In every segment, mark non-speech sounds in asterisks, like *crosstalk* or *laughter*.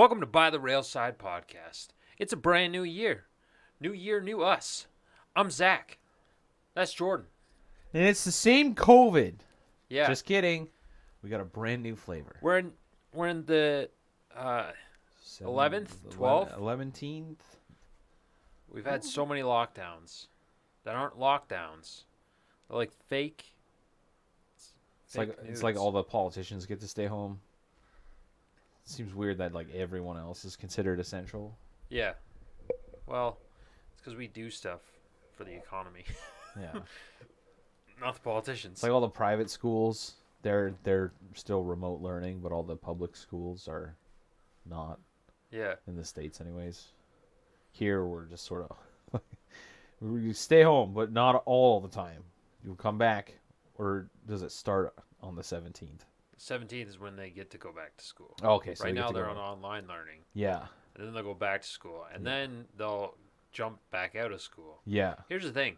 Welcome to By the Railside Podcast. It's a brand new year. New year, new us. I'm Zach. That's Jordan. And it's the same COVID. Yeah. Just kidding. We got a brand new flavor. we're in we're in the uh 11th, 12th? 11th. we've had so many lockdowns that aren't lockdowns. They're like fake. It's like fake it's like all the politicians get to stay home. Seems weird that like everyone else is considered essential. Yeah. Well, it's because we do stuff for the economy, Yeah. *laughs* not the politicians. like all the private schools. They're they're still remote learning, but all the public schools are not yeah. in the states, anyways. Here we're just sort of *laughs* we stay home, but not all the time. You'll come back, or does it start on the seventeenth? 17th is when they get to go back to school. Okay, so right they now they're on online learning, Yeah, and then they'll go back to school, and then they'll jump back out of school. yeah, Here's the thing: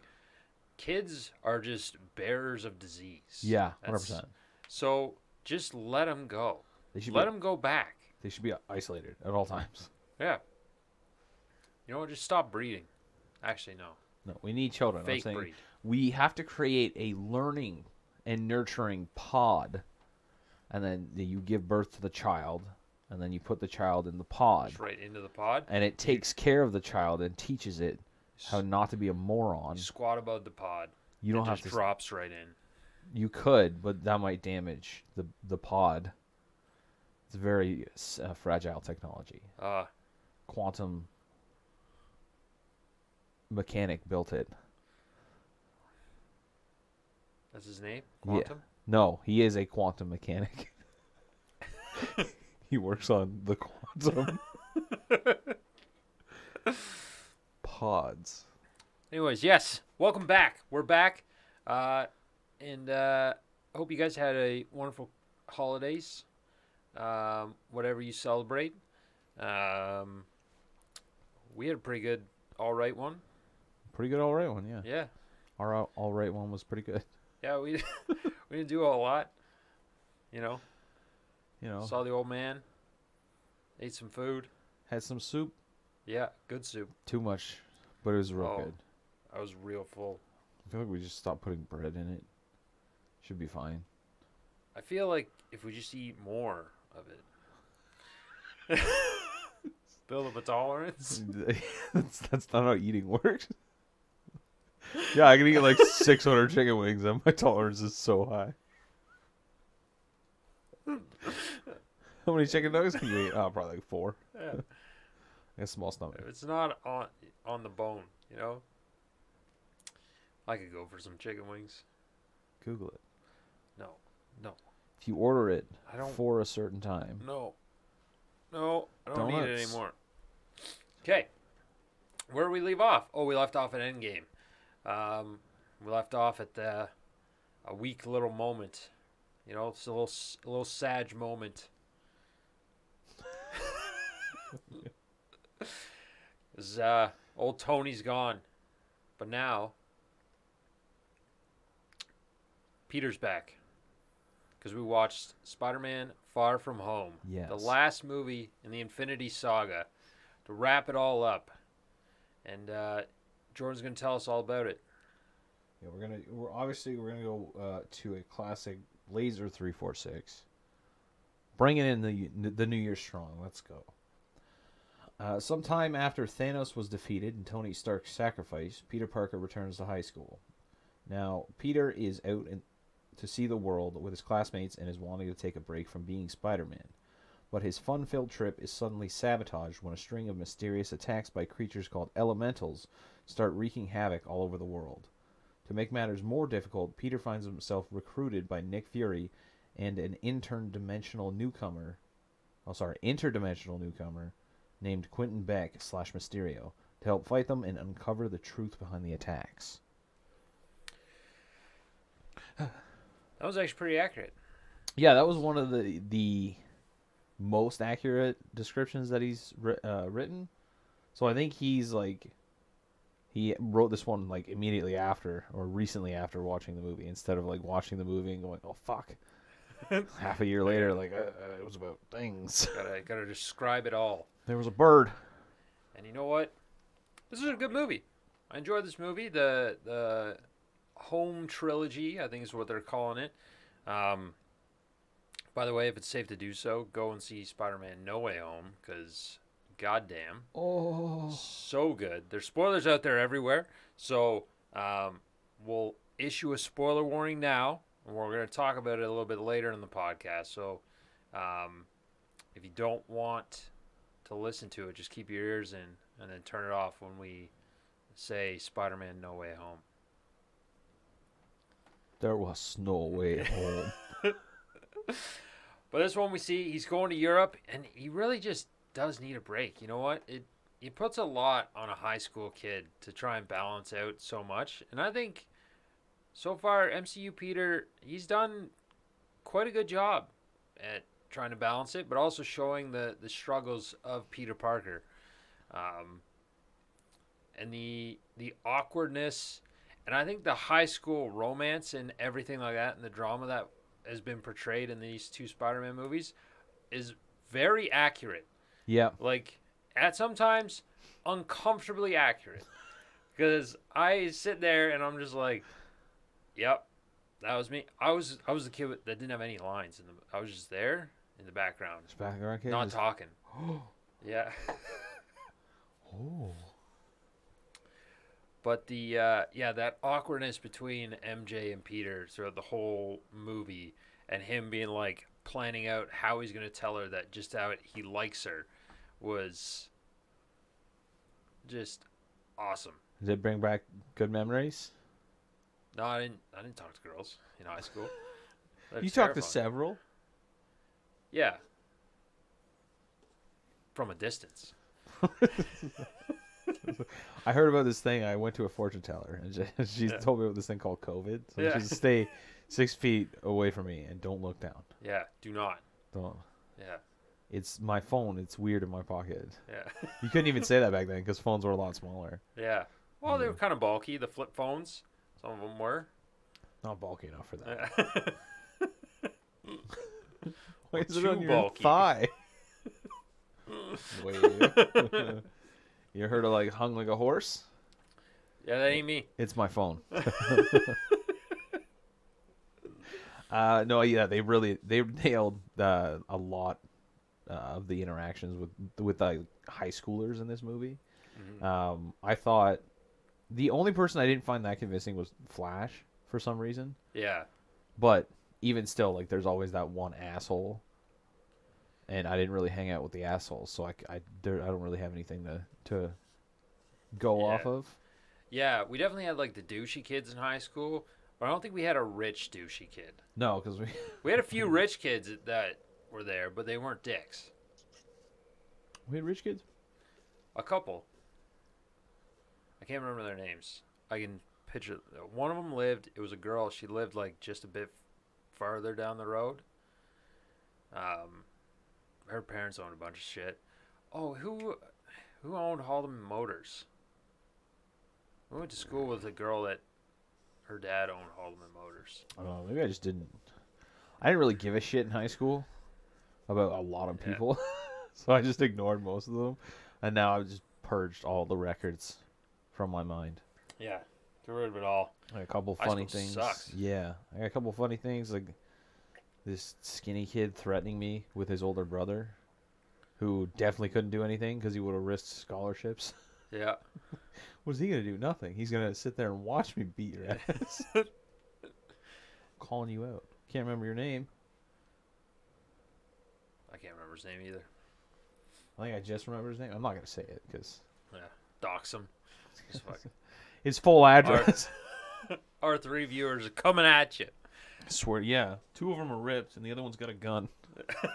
kids are just bearers of disease. yeah, hundred percent. So just let them go. They should Let be them go back. they should be isolated at all times. Yeah. You know what? Just stop breeding. Actually, no. No, we need children. I'm Fake saying breed. we have to create a learning and nurturing pod, and then you give birth to the child, and then you put the child in the pod, Just right into the pod. and it takes care of the child and teaches it how not to be a moron. Squat above the pod. You don't it have just to. drops right in. You could, but that might damage the the pod. It's very uh, fragile technology. Uh, Quantum mechanic built it. that's his name. Yeah. No, he is a quantum mechanic. *laughs* he works on the quantum pods. Anyways, yes, welcome back. We're back, uh, and uh, I hope you guys had a wonderful holidays, um, whatever you celebrate. Um, we had a pretty good, all right one. Pretty good, all right one, yeah. Yeah, Our all right one was pretty good. yeah. We *laughs* *laughs* we didn't do a lot. You know, You know, saw the old man, ate some food. had some soup, Yeah, good soup. too much, but it was real Oh. good. I was real full. I feel like we just stopped putting bread in it. Should be fine. I feel like if we just eat more of it, *laughs* build up a tolerance. *laughs* that's, that's not how eating works. Yeah, I can eat like 600 chicken wings, and my tolerance is so high. How many chicken nuggets can you eat? Oh, probably like four. Yeah. *laughs* A small stomach. It's not on on the bone, you know. I could go for some chicken wings. Google it. No, no, If you order it I don't. for a certain time, No, no, I don't need it anymore. Okay, where we leave off? Oh, we left off at Endgame. Um, we left off at the a weak little moment. You know, it's a little a little sad moment. *laughs* 'Cause, uh, old Tony's gone, but now Peter's back because we watched Spider-Man: Far From Home, the last movie in the Infinity Saga, to wrap it all up. And uh, Jordan's gonna tell us all about it. yeah, we're gonna. We're obviously we're gonna go uh, to a classic Laser three four six. Bringing in the the New Year strong. Let's go. Uh, sometime after Thanos was defeated and Tony Stark's sacrifice, Peter Parker returns to high school. Now, Peter is out in, to see the world with his classmates and is wanting to take a break from being Spider Man. But his fun filled trip is suddenly sabotaged when a string of mysterious attacks by creatures called elementals start wreaking havoc all over the world. To make matters more difficult, Peter finds himself recruited by Nick Fury and an interdimensional newcomer. Oh, sorry, interdimensional newcomer named Quentin Beck slash Mysterio to help fight them and uncover the truth behind the attacks. *sighs* That was actually pretty accurate. Yeah, that was one of the the most accurate descriptions that he's uh, written. So I think he's like he wrote this one like immediately after or recently after watching the movie instead of like watching the movie and going, "Oh fuck." *laughs* Half a year later, like uh, uh, it was about things. *laughs* gotta gotta describe it all. There was a bird. And you know what? This is a good movie. I enjoyed this movie. The the home trilogy, I think is what they're calling it. Um, by the way, if it's safe to do so, go and see Spider-Man: No Way Home because goddamn, Oh. so good. There's spoilers out there everywhere. So um, we'll issue a spoiler warning now, and we're going to talk about it a little bit later in the podcast. So um, if you don't want to listen to it, just keep your ears in and then turn it off when we say Spider-Man: No Way Home. There was no way home. *laughs* But this one we see he's going to Europe, and he really just does need a break. You know what? It it puts a lot on a high school kid to try and balance out so much, and I think so far MCU Peter he's done quite a good job at trying to balance it, but also showing the the struggles of Peter Parker, um, and the the awkwardness, and I think the high school romance and everything like that, and the drama that has been portrayed in these two Spider-Man movies is very accurate. Yeah. Like at sometimes uncomfortably accurate. *laughs* Because I sit there and I'm just like, "Yep, that was me." I was I was the kid that didn't have any lines, in the I was just there in the background, It's background kid. not talking. *gasps* Yeah. Oh. But the uh, yeah, that awkwardness between MJ and Peter throughout the whole movie, and him being like planning out how he's gonna tell her that just how he likes her, was just awesome. Did it bring back good memories? No, I didn't. I didn't talk to girls in high school. *laughs* You talked to several. Yeah. From a distance. *laughs* I heard about this thing. I went to a fortune teller, and she, *laughs* she Yeah. told me about this thing called COVID. So Yeah. she said, stay six feet away from me and don't look down. Yeah. Do not. Don't. Yeah. It's my phone. It's weird in my pocket. Yeah. *laughs* You couldn't even say that back then because phones were a lot smaller. yeah. Well, they were kind of bulky. The flip phones. Some of them were. Not bulky enough for that. *laughs* Why is it on your bulky. thigh? *laughs* Wait. you heard of like hung like a horse? Yeah, that ain't me. It's my phone. uh, no, yeah, they really they nailed uh, a lot uh, of the interactions with with like high schoolers in this movie. Um, I thought the only person I didn't find that convincing was Flash for some reason, Yeah. but even still, like there's always that one asshole, and I didn't really hang out with the assholes, so I I, there, I don't really have anything to to go Yeah. off of. Yeah, we definitely had like the douchey kids in high school, but I don't think we had a rich douchey kid. No, because we We had a few *laughs* rich kids that were there, but they weren't dicks. we had rich kids. A couple. I can't remember their names. I can picture one of them lived. It was a girl. She lived like just a bit farther down the road. Um, her parents owned a bunch of shit. Oh, who, who owned Haldeman Motors? We went to school with a girl that her dad owned Haldeman Motors. I don't know. Maybe I just didn't. I didn't really give a shit in high school about a lot of Yeah. people, *laughs* so I just ignored most of them, and now I've just purged all the records from my mind. Yeah, get rid of it all. Got a couple High funny things. sucks. Yeah, I got a couple funny things like this skinny kid threatening me with his older brother, who definitely couldn't do anything because he would have risked scholarships. *laughs* Yeah, What's he gonna do? Nothing. He's gonna sit there and watch me beat your ass. *laughs* Calling you out. Can't remember your name. I can't remember his name either. I think I just remember his name. I'm not gonna say it because Yeah, dox him. *laughs* His full address. *laughs* Our three viewers are coming at you. I swear, yeah. Two of them are ripped, and the other one's got a gun. *laughs*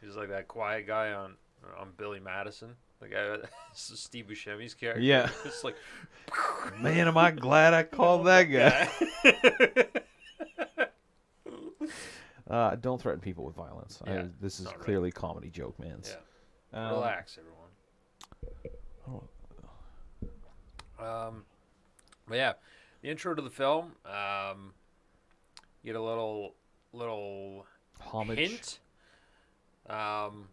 He's like that quiet guy on on Billy Madison, the guy Steve Buscemi's character. Yeah. it's like Man, am I glad I called that guy. Uh, don't threaten people with violence. I- this is not right. clearly comedy joke, man. yeah. Um, Relax, everyone. Um, but yeah, the intro to the film. Um, You get a little little Homage. hint um,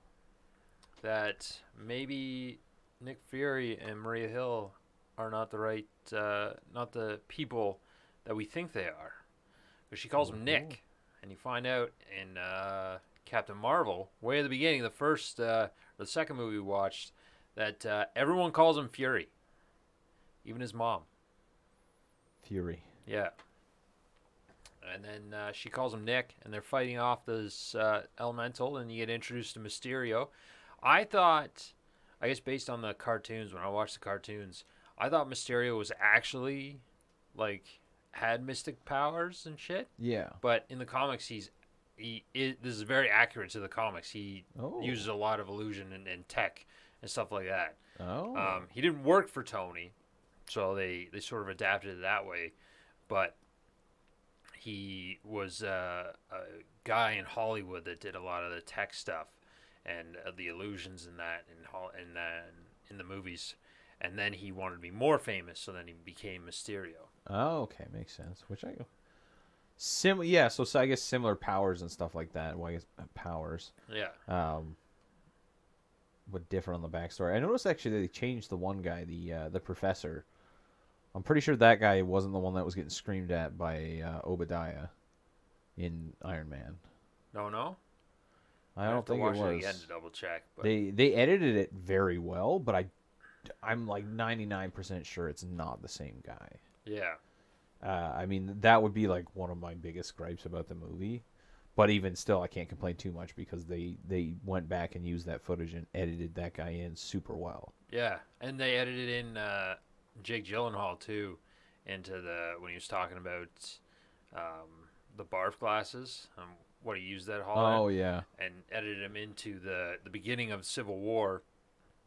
that maybe Nick Fury and Maria Hill are not the right, uh, not the people that we think they are. Because she calls him Ooh. Nick, and you find out in uh, Captain Marvel, way at the beginning, the first, uh, the second movie we watched, that uh, everyone calls him Fury, even his mom. Fury. Yeah. And then uh, she calls him Nick, and they're fighting off this uh, elemental, and you get introduced to Mysterio. I thought, I guess based on the cartoons, when I watched the cartoons, I thought Mysterio was actually like had mystic powers and shit. Yeah. But in the comics, he's he is, this is very accurate to the comics. He Oh. uses a lot of illusion and, and tech and stuff like that. Oh. Um, he didn't work for Tony, so they, they sort of adapted it that way. But he was uh, a guy in Hollywood that did a lot of the tech stuff and uh, the illusions in that in Hol- in that in the movies. And then he wanted to be more famous, so then he became Mysterio. Oh, okay, makes sense. Which I sim yeah, so, so I guess similar powers and stuff like that. Well, I guess uh, powers. Yeah. Um but different on the backstory. I noticed actually they changed the one guy, the uh, the professor. I'm pretty sure that guy wasn't the one that was getting screamed at by uh, Obadiah in Iron Man. No, no. I have don't to think watch it was. again to double check. But They they edited it very well, but I I'm like 99% sure it's not the same guy. Yeah, Uh, I mean, that would be like one of my biggest gripes about the movie. But even still, I can't complain too much because they they went back and used that footage and edited that guy in super well. yeah, and they edited in uh, Jake Gyllenhaal too into the when he was talking about um, the barf glasses, um, what he used that hall at. Oh yeah, and edited him into the the beginning of Civil War,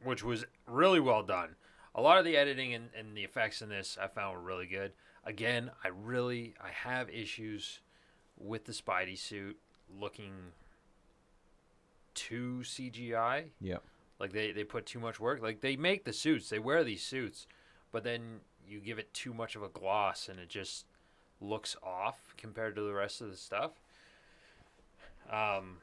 which was really well done. A lot of the editing and, and the effects in this I found were really good. Again, I really I have issues with the Spidey suit looking too CGI. yeah. Like they, they put too much work. Like they make the suits, they wear these suits, but then you give it too much of a gloss and it just looks off compared to the rest of the stuff. Um,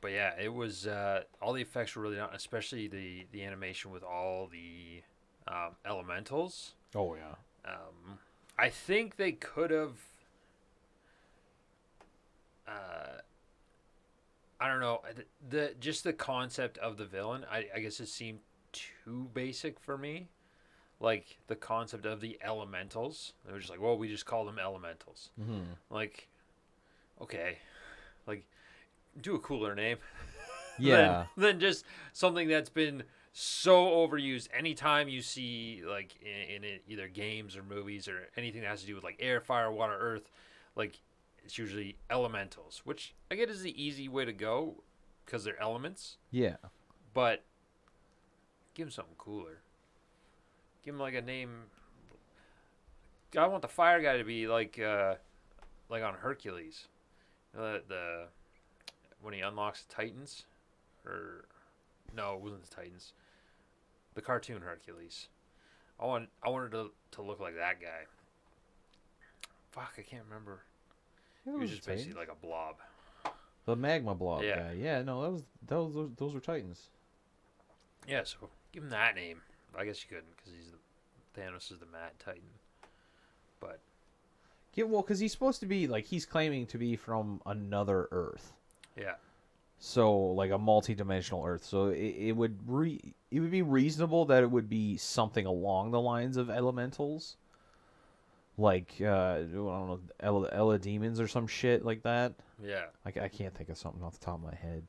but yeah, it was uh, all the effects were really done, especially the the animation with all the um, elementals. Oh yeah. Um, I think they could have. Uh, I don't know the, the just the concept of the villain. I, I guess it seemed too basic for me. Like the concept of the elementals. They were just like, well, we just call them elementals. Mm-hmm. Like, okay, like do a cooler name. *laughs* Yeah. than, than just something that's been so overused. Anytime you see like in, in it, either games or movies or anything that has to do with like air, fire, water, earth, like it's usually elementals, which I get is the easy way to go because they're elements. yeah. But give them something cooler. Give them like a name. I want the fire guy to be like uh, like on Hercules, uh, the when he unlocks the Titans, or no, it wasn't the Titans. The cartoon Hercules. I want I wanted to to look like that guy. Fuck, I can't remember. Yeah, He was just were basically like a blob. the magma blob Yeah. guy. Yeah, no, that was that was those, those were Titans. Yeah, so give him that name. I guess you couldn't because he's the Thanos is the Mad Titan. But Yeah, well, because he's supposed to be like he's claiming to be from another Earth. Yeah, So like a multi-dimensional Earth. So it, it would re it would be reasonable that it would be something along the lines of elementals, like uh, I don't know, Ella, Ella demons or some shit like that. yeah, I, ca- I can't think of something off the top of my head.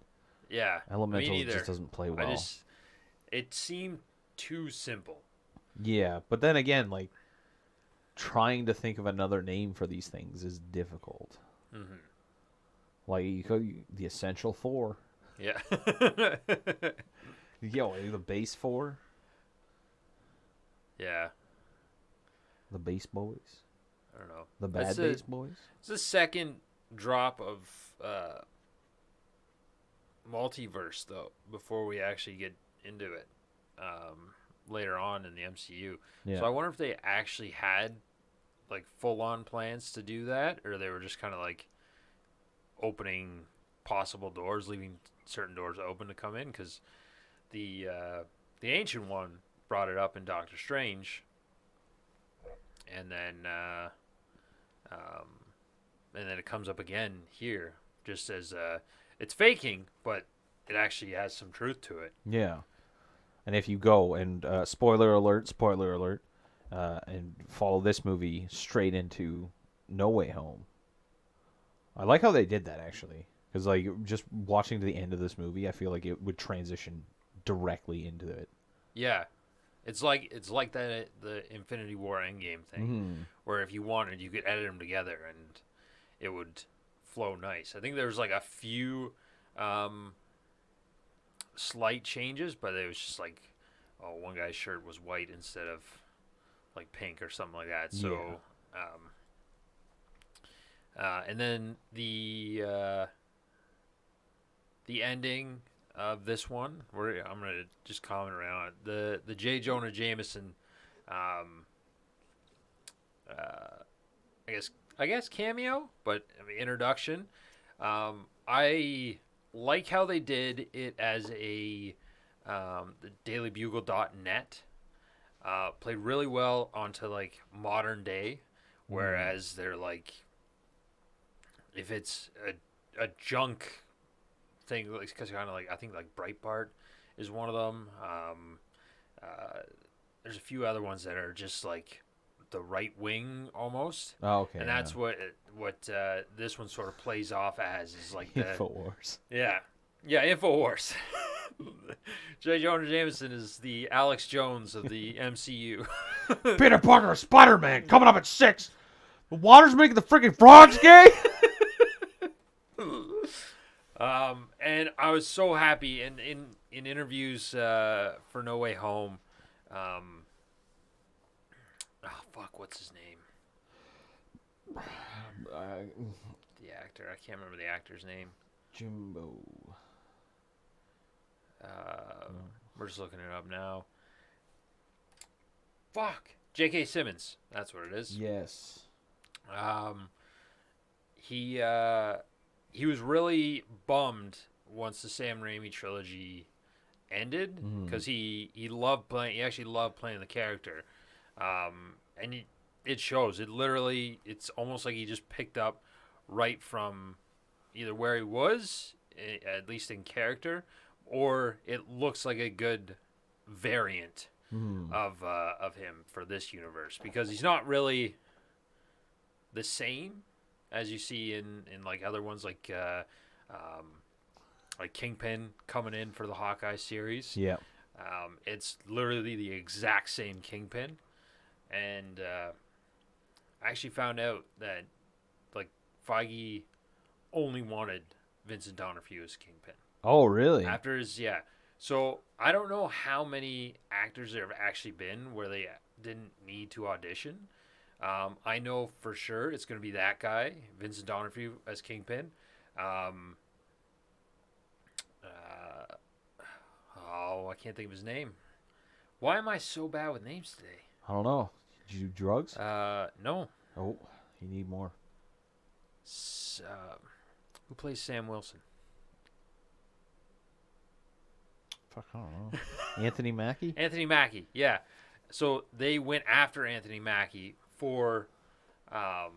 yeah. Elementals neither. just doesn't play well. Just it seemed too simple. Yeah, but then again, like trying to think of another name for these things is difficult. hmm Like you could the essential four, Yeah. *laughs* yo, the base four, yeah. the base boys, I don't know. the bad That's a- base boys. It's the second drop of uh, multiverse though. Before we actually get into it um, later on in the MCU. Yeah. So I wonder if they actually had like full on plans to do that, or they were just kind of like opening possible doors, leaving certain doors open to come in? Because the uh, the ancient one brought it up in Doctor Strange, and then uh, um, and then it comes up again here, just as uh, it's faking, but it actually has some truth to it. Yeah. And if you go and uh, spoiler alert, spoiler alert, uh, and follow this movie straight into No Way Home. I like how they did that actually, because like just watching to the end of this movie, I feel like it would transition directly into it. Yeah, it's like it's like that the Infinity War Endgame thing, Mm-hmm. where if you wanted, you could edit them together and it would flow nice. I think there was like a few um, slight changes, but it was just like, oh, one guy's shirt was white instead of like pink or something like that. So, um, uh, and then the uh, the ending of this one, where I'm gonna just comment around it. The the J. Jonah Jameson, um, uh, I guess I guess cameo, but I mean, introduction. Um, I like how they did it as a um, the DailyBugle.net uh, played really well onto like modern day, whereas they're like if it's a, a junk thing, because kind of like I think like Breitbart is one of them. Um, uh, there's a few other ones that are just like the right wing almost, Oh, okay. and that's what what uh, this one sort of plays off as is like the Infowars. yeah. Yeah, Infowars. *laughs* J. Jonah Jameson is the Alex Jones of the *laughs* MCU. Peter Parker, Spider Man, coming up at six. The water's making the freaking frogs gay. *laughs* *laughs* um, and I was so happy in in, in interviews uh, for No Way Home. Um, oh fuck, what's his name? uh, *sighs* The actor. I can't remember the actor's name. Jimbo. Uh, We're just looking it up now. Fuck. J.K. Simmons. That's what it is. Yes. Um, he uh, he was really bummed once the Sam Raimi trilogy ended because he he loved playing. He actually loved playing the character, um, and it, it shows. It literally, it's almost like he just picked up right from either where he was, at least in character, or it looks like a good variant Hmm. of uh, of him for this universe because he's not really the same as you see in, in like other ones like uh, um, like Kingpin coming in for the Hawkeye series. Yeah. Um, it's literally the exact same Kingpin, and uh, I actually found out that like Feige only wanted Vincent D'Onofrio as Kingpin. Oh, really? After his yeah. So I don't know how many actors there have actually been where they didn't need to audition. Um, I know for sure it's going to be that guy, Vincent D'Onofrio as Kingpin. Um, uh, oh, I can't think of his name. Why am I so bad with names today? I don't know. Did you do drugs? Uh, no. oh, you need more. S- uh, who plays Sam Wilson? Fuck, I don't know. Anthony Mackie? *laughs* Anthony Mackie, yeah. So they went after Anthony Mackie for um,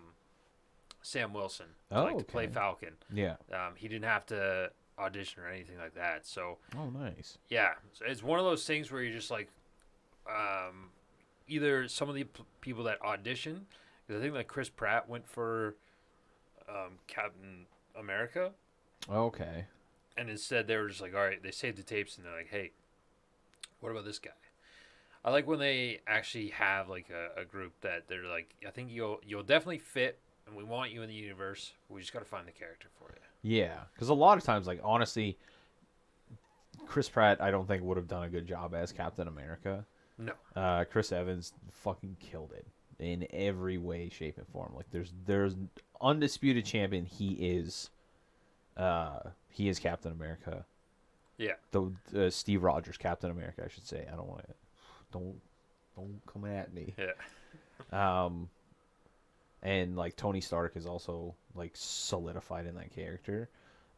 Sam Wilson, to, Oh, like to play. Falcon. Yeah. Um, he didn't have to audition or anything like that. So Oh, nice. yeah, so it's one of those things where you're just like, um, either some of the p- people that audition, because I think like Chris Pratt went for um, Captain America, Okay. and instead they were just like, all right, they saved the tapes and they're like, hey, what about this guy? I like when they actually have like a, a group that they're like, I think you'll you'll definitely fit, and we want you in the universe. We just got to find the character for you. Yeah, because a lot of times, like honestly, Chris Pratt, I don't think would have done a good job as Captain America. No, Uh, Chris Evans fucking killed it in every way, shape, and form. Like there's there's undisputed champion. He is, uh, he is Captain America. yeah, The uh, Steve Rogers, Captain America, I should say. I don't want to, don't don't come at me. *laughs* yeah, Um, and like Tony Stark is also like solidified in that character.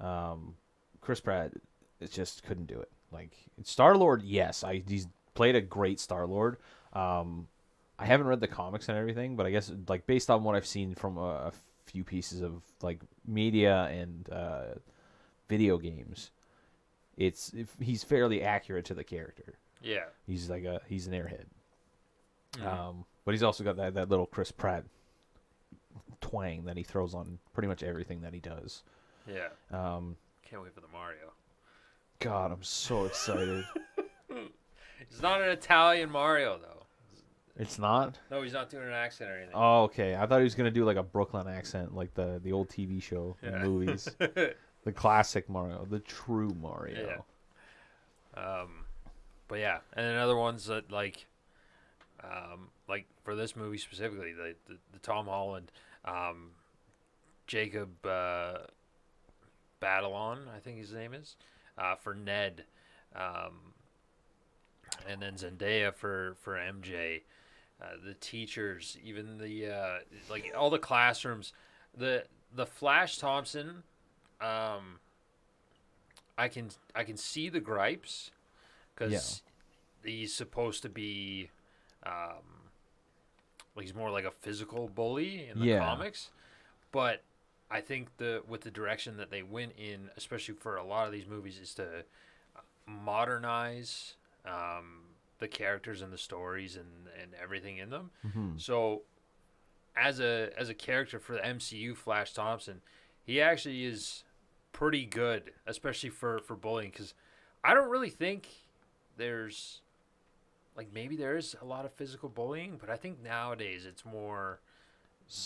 Um, Chris Pratt, it just couldn't do it. Like Star Lord, yes, I he's played a great Star Lord. Um, I haven't read the comics and everything, but I guess like based on what I've seen from a, a few pieces of like media and uh, video games, it's if he's fairly accurate to the character. Yeah. He's like a he's an airhead. Mhm. Um, but he's also got that, that little Chris Pratt twang that he throws on pretty much everything that he does. yeah. Um, Can't wait for the Mario. God, I'm so excited. *laughs* He's not an Italian Mario though. it's not. No, he's not doing an accent or anything. Oh, okay. I thought he was gonna do like a Brooklyn accent, like the the old TV show Yeah. and movies, *laughs* the classic Mario, the true Mario. Yeah. Um, but yeah, and then other ones that like, um, like for this movie specifically, the the, the Tom Holland, um, Jacob uh, I think his name is, uh, for Ned, um, and then Zendaya for for MJ. Uh, the teachers, even the uh, like all the classrooms, the the Flash Thompson, um, I can I can see the gripes because he's supposed to be um, like he's more like a physical bully in the Yeah. comics, but I think the with the direction that they went in, especially for a lot of these movies, is to modernize um, the characters and the stories and, and everything in them. Mhm. So, as a as a character for the MCU, Flash Thompson, he actually is pretty good, especially for for bullying. Because I don't really think there's like maybe there is a lot of physical bullying, but I think nowadays it's more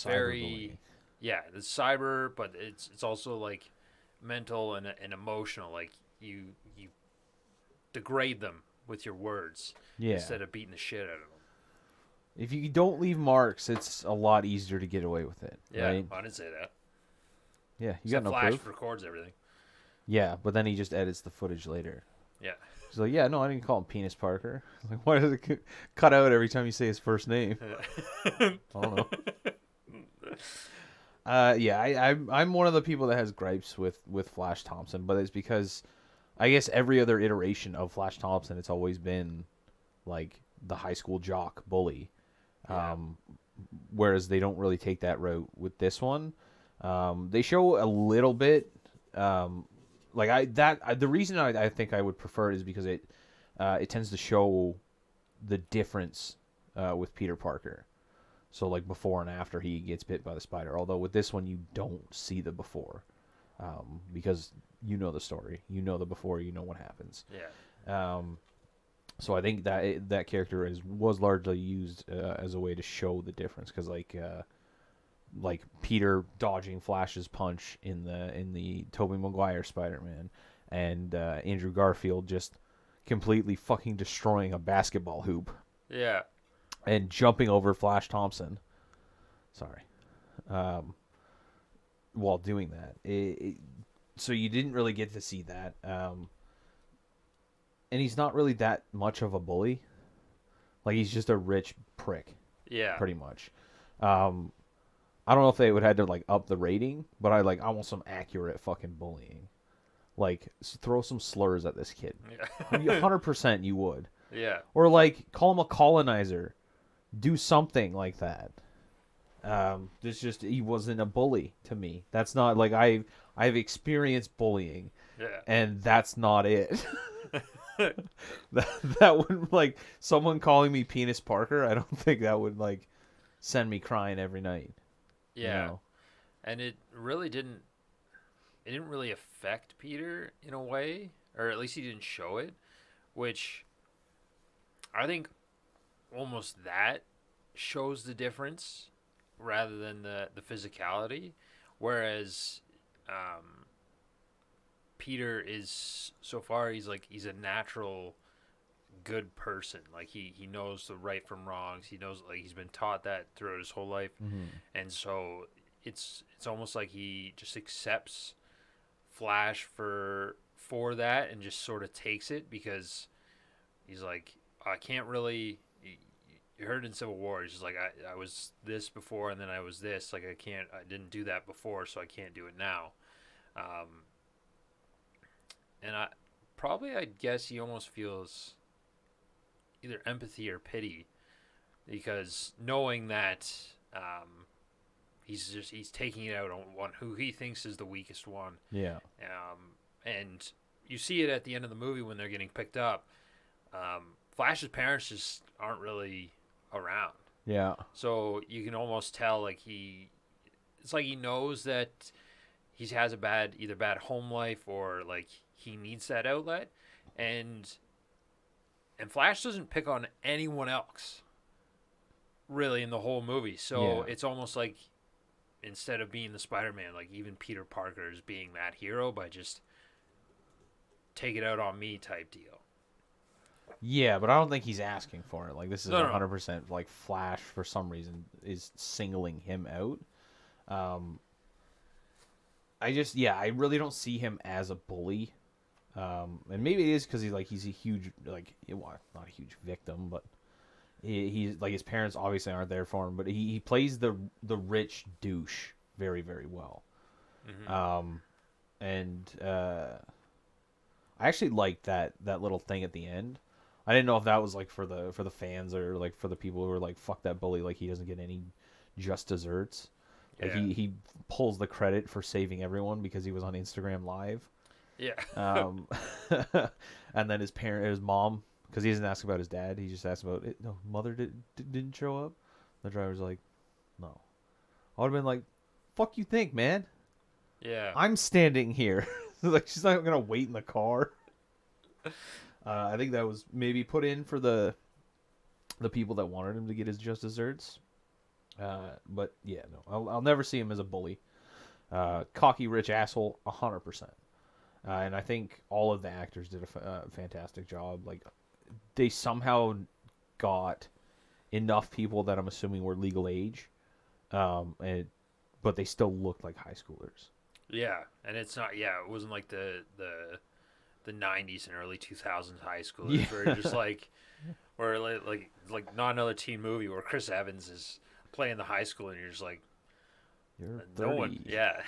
very Cyberbullying. yeah, the cyber, but it's it's also like mental and and emotional. Like you you degrade them with your words yeah. instead of beating the shit out of them. If you don't leave marks, it's a lot easier to get away with it. Yeah, Right? I didn't say that. Yeah. You Except got no Flash proof. records everything. Yeah, but then he just edits the footage later. Yeah. He's like, yeah, no, I didn't call him Penis Parker. *laughs* Like, why does it cut out every time you say his first name? *laughs* I don't know. *laughs* Uh, yeah, I, I'm I'm one of the people that has gripes with with Flash Thompson, but it's because I guess every other iteration of Flash Thompson, it's always been like the high school jock bully. Yeah. Um, whereas they don't really take that route with this one. Um, they show a little bit. Um, like I that I, the reason I, I think I would prefer it is because it uh, it tends to show the difference uh, with Peter Parker. So like before and after he gets bit by the spider. Although with this one you don't see the before, um, because you know the story, you know the before, you know what happens. yeah. Um, so I think that that character is was largely used uh, as a way to show the difference because like uh, like Peter dodging Flash's punch in the in the Tobey Maguire Spider Man, and uh, Andrew Garfield just completely fucking destroying a basketball hoop Yeah. and jumping over Flash Thompson. Sorry. Um, while doing that, it, it, so you didn't really get to see that. Um, and he's not really that much of a bully. Like he's just a rich prick, Yeah. pretty much. Um, I don't know if they would have to like up the rating, but I like I want some accurate fucking bullying. Like throw some slurs at this kid. Yeah. *laughs* Hundred percent, you would yeah. or like call him a colonizer do something like that um this just he wasn't a bully to me that's not like i i've experienced bullying Yeah. and that's not it *laughs* *laughs* that, that would like someone calling me penis parker i don't think that would like send me crying every night Yeah. And it really didn't it didn't really affect Peter in a way, or at least he didn't show it, which I think almost that shows the difference rather than the the physicality whereas um Peter is so far he's like he's a natural good person like he he knows the right from wrongs he knows like he's been taught that throughout his whole life and so it's it's almost like he just accepts Flash for for that and just sort of takes it because he's like I can't really you heard in Civil War, he's just like I, I was this before and then I was this. Like I can't I didn't do that before, so I can't do it now. Um, and I probably I guess he almost feels either empathy or pity because knowing that um, he's just he's taking it out on one who he thinks is the weakest one. Yeah. Um, and you see it at the end of the movie when they're getting picked up. Um, Flash's parents just aren't really around. Yeah. So you can almost tell like he it's like he knows that he has a bad either bad home life or like he needs that outlet and and Flash doesn't pick on anyone else really in the whole movie. So Yeah. it's almost like instead of being the Spider-Man like even Peter Parker is being that hero by just take it out on me type deal. Yeah, but I don't think he's asking for it. Like this is No, no. hundred percent like Flash for some reason is singling him out. Um I just yeah, I really don't see him as a bully. Um and maybe it is cuz he's like he's a huge like well, not a huge victim, but he, he's like his parents obviously aren't there for him, but he, he plays the the rich douche very very well. Mhm. Um, and uh, I actually liked that that little thing at the end. I didn't know if that was like for the for the fans or like for the people who are like fuck that bully, like he doesn't get any just desserts. Like Yeah. he he pulls the credit for saving everyone because he was on Instagram live. Yeah. Um, *laughs* and then his parent, his mom, because he doesn't ask about his dad. He just asks about it. No, mother did, did didn't show up. The driver's like, no. I would have been like, fuck you think, man. yeah. I'm standing here. *laughs* like she's not gonna wait in the car. Uh, I think that was maybe put in for the the people that wanted him to get his just desserts. Uh, but yeah, no, I'll, I'll never see him as a bully. Uh, cocky rich asshole, hundred percent. Uh, and I think all of the actors did a uh, fantastic job. Like they somehow got enough people that I'm assuming were legal age, um, and but they still looked like high schoolers. Yeah, and it's not. Yeah, it wasn't like the the the '90s and early 2000s high school. Yeah. Where just *laughs* like, where like, like like not another teen movie where Chris Evans is playing the high school and you're just like, You're no one. Yeah,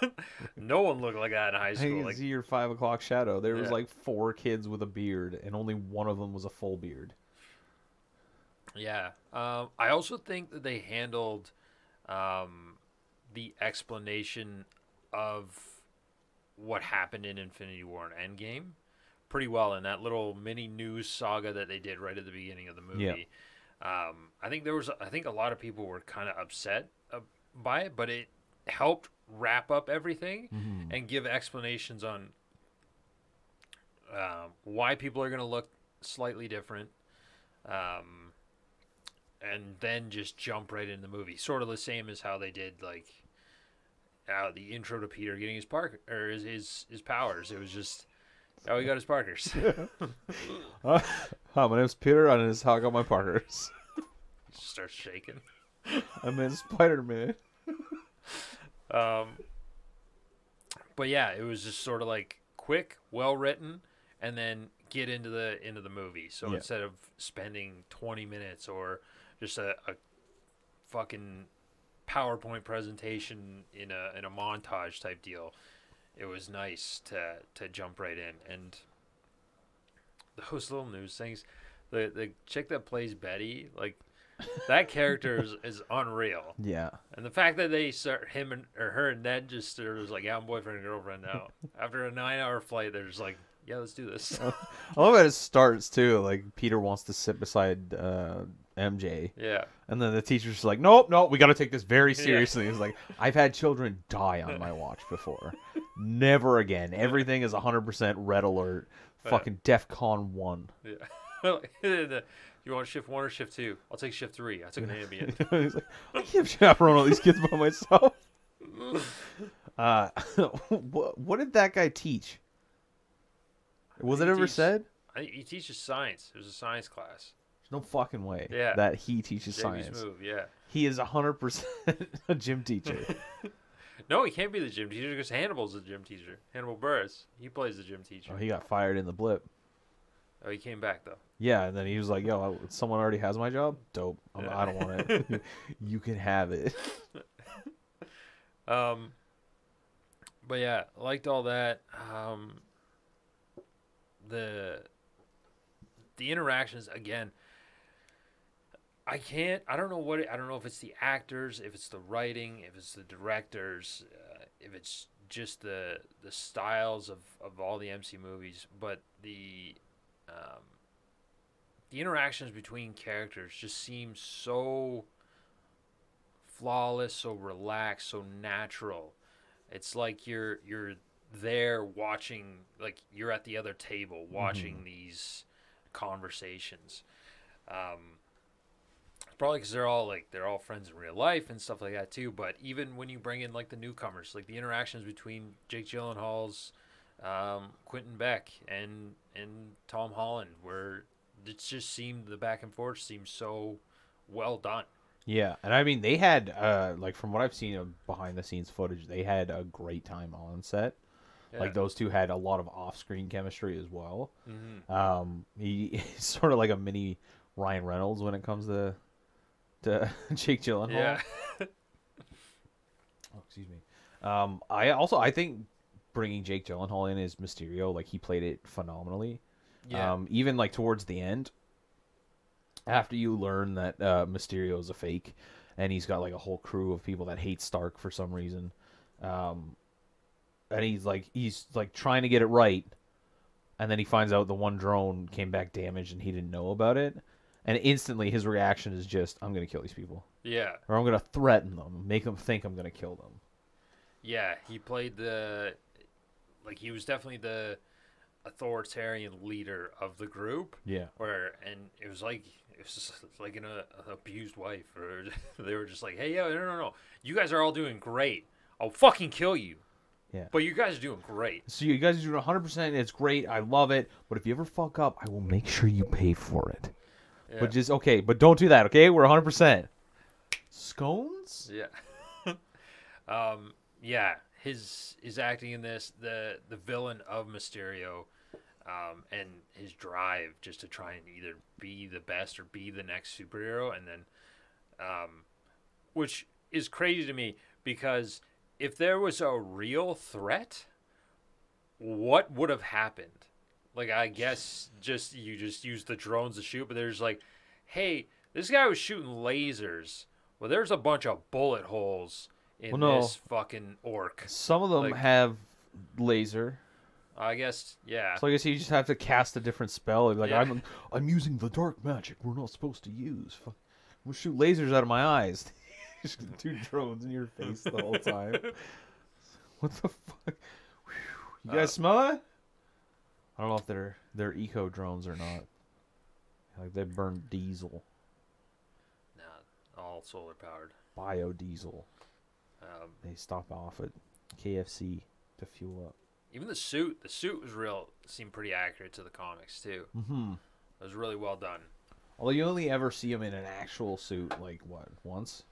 *laughs* no one looked like that in high school. can Like, see your five o'clock shadow. There was like four kids with a beard, and only one of them was a full beard. yeah. Um, I also think that they handled um, the explanation of what happened in Infinity War and Endgame pretty well in that little mini news saga that they did right at the beginning of the movie. Yeah. Um, I think there was, I think a lot of people were kind of upset by it, but it helped wrap up everything and give explanations on um, why people are going to look slightly different. Um, and then just jump right into the movie. Sort of the same as how they did like uh, the intro to Peter getting his park or his, his his powers. It was just oh he got his Parkers. *laughs* *laughs* Uh, hi, my name's Peter, and this is how I got my Parkers. starts shaking. I'm in Spider Man. Um, but yeah, it was just sort of like quick, well written, and then get into the into the movie. So Yeah. instead of spending twenty minutes or just a, a fucking PowerPoint presentation in a in a montage type deal, it was nice to to jump right in. And those little news things, the the chick that plays Betty, like that character is, is unreal. Yeah. And the fact that they start him and or her and Ned just they're just like, yeah, I'm boyfriend and girlfriend now. *laughs* After a nine hour flight, they're just like, yeah, let's do this. *laughs* I love how it starts too. Like Peter wants to sit beside uh, MJ, yeah, and then the teacher's just like, "Nope, nope, we got to take this very *laughs* seriously." He's like, "I've had children die on my watch before. Never again. Everything is 100% red alert. Fucking DefCon one." yeah. You want shift one or shift two? I'll take shift three. I took an Ambien. *laughs* He's like, I can't chaperone all these kids by myself. *laughs* Uh, *laughs* what, what did that guy teach? Was it ever teach- said? I he teaches science. It was a science class. There's no fucking way Yeah. that he teaches science. move, yeah. He is 100% a gym teacher. No, he can't be the gym teacher because Hannibal's the gym teacher. Hannibal Buress, he plays the gym teacher. oh, he got fired in the blip. Oh, he came back though. Yeah, and then he was like, "Yo, someone already has my job. Dope. I'm. I don't want it. *laughs* you can have it." *laughs* Um, but yeah, liked all that. Um, the the interactions again. I can't. I don't know what. It, I don't know if it's the actors, if it's the writing, if it's the directors, uh, if it's just the the styles of of all the MC movies. But the um, the interactions between characters just seem so flawless, so relaxed, so natural. It's like you're you're there watching like you're at the other table watching these conversations. Um, probably because they're all like they're all friends in real life and stuff like that too. But even when you bring in like the newcomers, like the interactions between Jake Gyllenhaal's um, Quentin Beck and and Tom Holland, where it just seemed the back and forth seemed so well done. Yeah, and I mean they had uh like from what I've seen of behind the scenes footage, they had a great time on set. Like those two had a lot of off-screen chemistry as well. hmm Um, he *laughs* he's sort of like a mini Ryan Reynolds when it comes to to *laughs* Jake Gyllenhaal. Yeah. *laughs* Oh, excuse me. Um, I also I think bringing Jake Gyllenhaal in as Mysterio, like he played it phenomenally. Yeah. Um, even like towards the end, after you learn that uh, Mysterio is a fake, and he's got like a whole crew of people that hate Stark for some reason, um, and he's like he's like trying to get it right, and then he finds out the one drone came back damaged and he didn't know about it, and instantly his reaction is just I'm gonna kill these people, yeah. or I'm gonna threaten them, make them think I'm gonna kill them. Yeah, he played the like he was definitely the authoritarian leader of the group. Yeah. Where and it was like it was just *laughs* like an, uh, abused wife, or *laughs* they were just like, "Hey, yo, no, no, no, you guys are all doing great. I'll fucking kill you." Yeah. But you guys are doing great. So you guys are doing 100%. It's great. I love it. But if you ever fuck up, I will make sure you pay for it. Yeah. But just okay, but don't do that, okay? We're 100%. Scones? Yeah. *laughs* um. Yeah. His his acting in this, the the villain of Mysterio, um, and his drive just to try and either be the best or be the next superhero, and then, um, which is crazy to me because if there was a real threat, what would have happened? Like I guess just you just use the drones to shoot, but there's like, hey, this guy was shooting lasers. Well, there's a bunch of bullet holes in Well, no. this fucking orc. Some of them Like- have laser. I guess, yeah. So I guess you just have to cast a different spell. Like Yeah. I'm I'm using the dark magic we're not supposed to use. Fuck. We'll shoot lasers out of my eyes. *laughs* just two drones in your face the whole time. *laughs* What the fuck? You guys Uh, smell it? I don't know if they're they're eco drones or not. Like they burn diesel, Nah, all solar powered. biodiesel. Um, They stop off at KFC to fuel up. Even the suit, the suit was real. Seemed pretty accurate to the comics too. Mm-hmm. It was really well done. Although you only ever see him in an actual suit, like what once,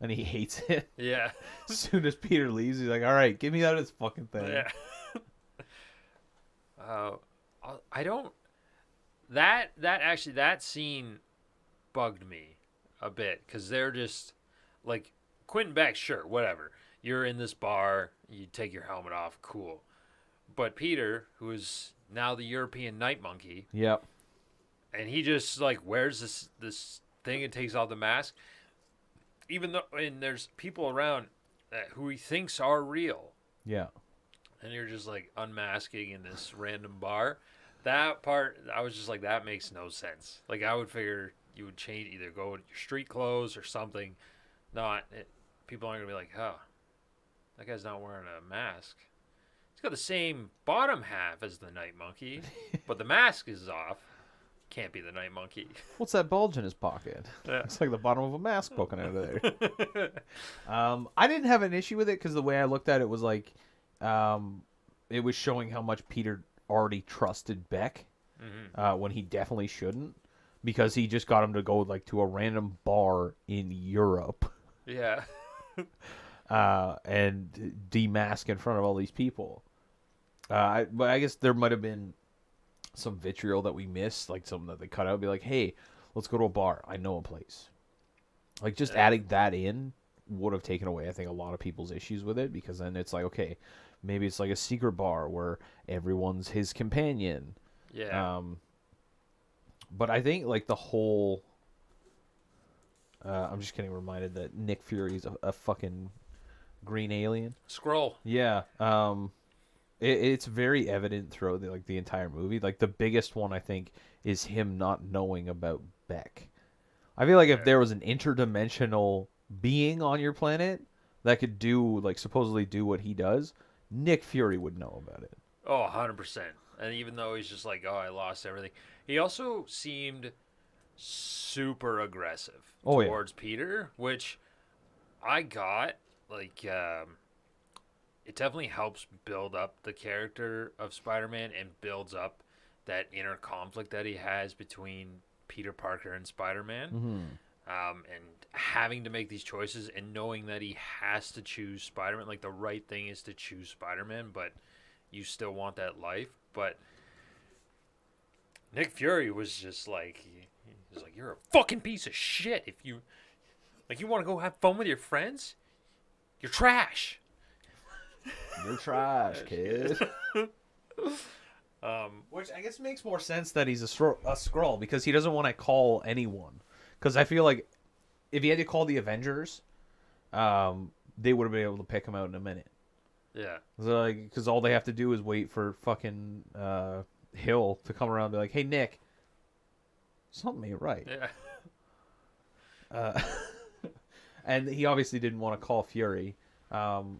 and he *laughs* hates it. Yeah, *laughs* as soon as Peter leaves, he's like, "All right, give me out of this fucking thing." yeah. *laughs* uh, I- I don't. That that actually that scene bugged me a bit because they're just like Quentin Beck. Sure, whatever. You're in this bar. You take your helmet off. Cool. But Peter, who is now the European Night Monkey, Yep. and he just like wears this this thing and takes off the mask. Even though and there's people around that who he thinks are real. Yeah. and you're just like unmasking in this random bar. That part i was just like that makes no sense. Like i would figure you would change either go with your street clothes or something. Not it, people aren't gonna be like huh that guy's not wearing a mask he's got the same bottom half as the night monkey but the mask is off can't be the night monkey What's that bulge in his pocket? Yeah. It's like the bottom of a mask poking out of there. *laughs* um, I didn't have an issue with it because the way I looked at it was like, um, it was showing how much Peter already trusted Beck Mhm. uh, when he definitely shouldn't, because he just got him to go like to a random bar in Europe Yeah. *laughs* uh, and demask in front of all these people. Uh, I, but I guess there might have been some vitriol that we missed, like something that they cut out, be like, hey, let's go to a bar. I know a place. Like just Yeah. adding that in would have taken away, I think, a lot of people's issues with it because then it's like, okay, maybe it's like a secret bar where everyone's his companion. Yeah. Um, but I think like the whole. Uh, I'm just getting reminded that Nick Fury's a, a fucking green alien. Skrull. Yeah. Um, it, it's very evident throughout the, like the entire movie. Like the biggest one, I think, is him not knowing about Beck. I feel like if there was an interdimensional being on your planet that could do like supposedly do what he does, Nick Fury would know about it. Oh, 100%. And even though he's just like, oh, I lost everything, he also seemed super aggressive Oh, yeah. towards Peter, which I got. Like, um, it definitely helps build up the character of Spider Man and builds up that inner conflict that he has between Peter Parker and Spider Man. Mm-hmm. um, and having to make these choices and knowing that he has to choose Spider-Man. Like the right thing is to choose Spider-Man, but you still want that life. But Nick Fury was just like, he, he was like, "You're a fucking piece of shit. If you like, you want to go have fun with your friends, you're trash." You're trash, *laughs* kid. *laughs* Um, Which I guess makes more sense that he's a, stro- a Skrull because he doesn't want to call anyone. Because I feel like if he had to call the Avengers, um, they would have been able to pick him out in a minute. yeah, So, like, because all they have to do is wait for fucking uh, Hill to come around and be like, "Hey, Nick, something ain't right." yeah, Uh, *laughs* and he obviously didn't want to call Fury. Um,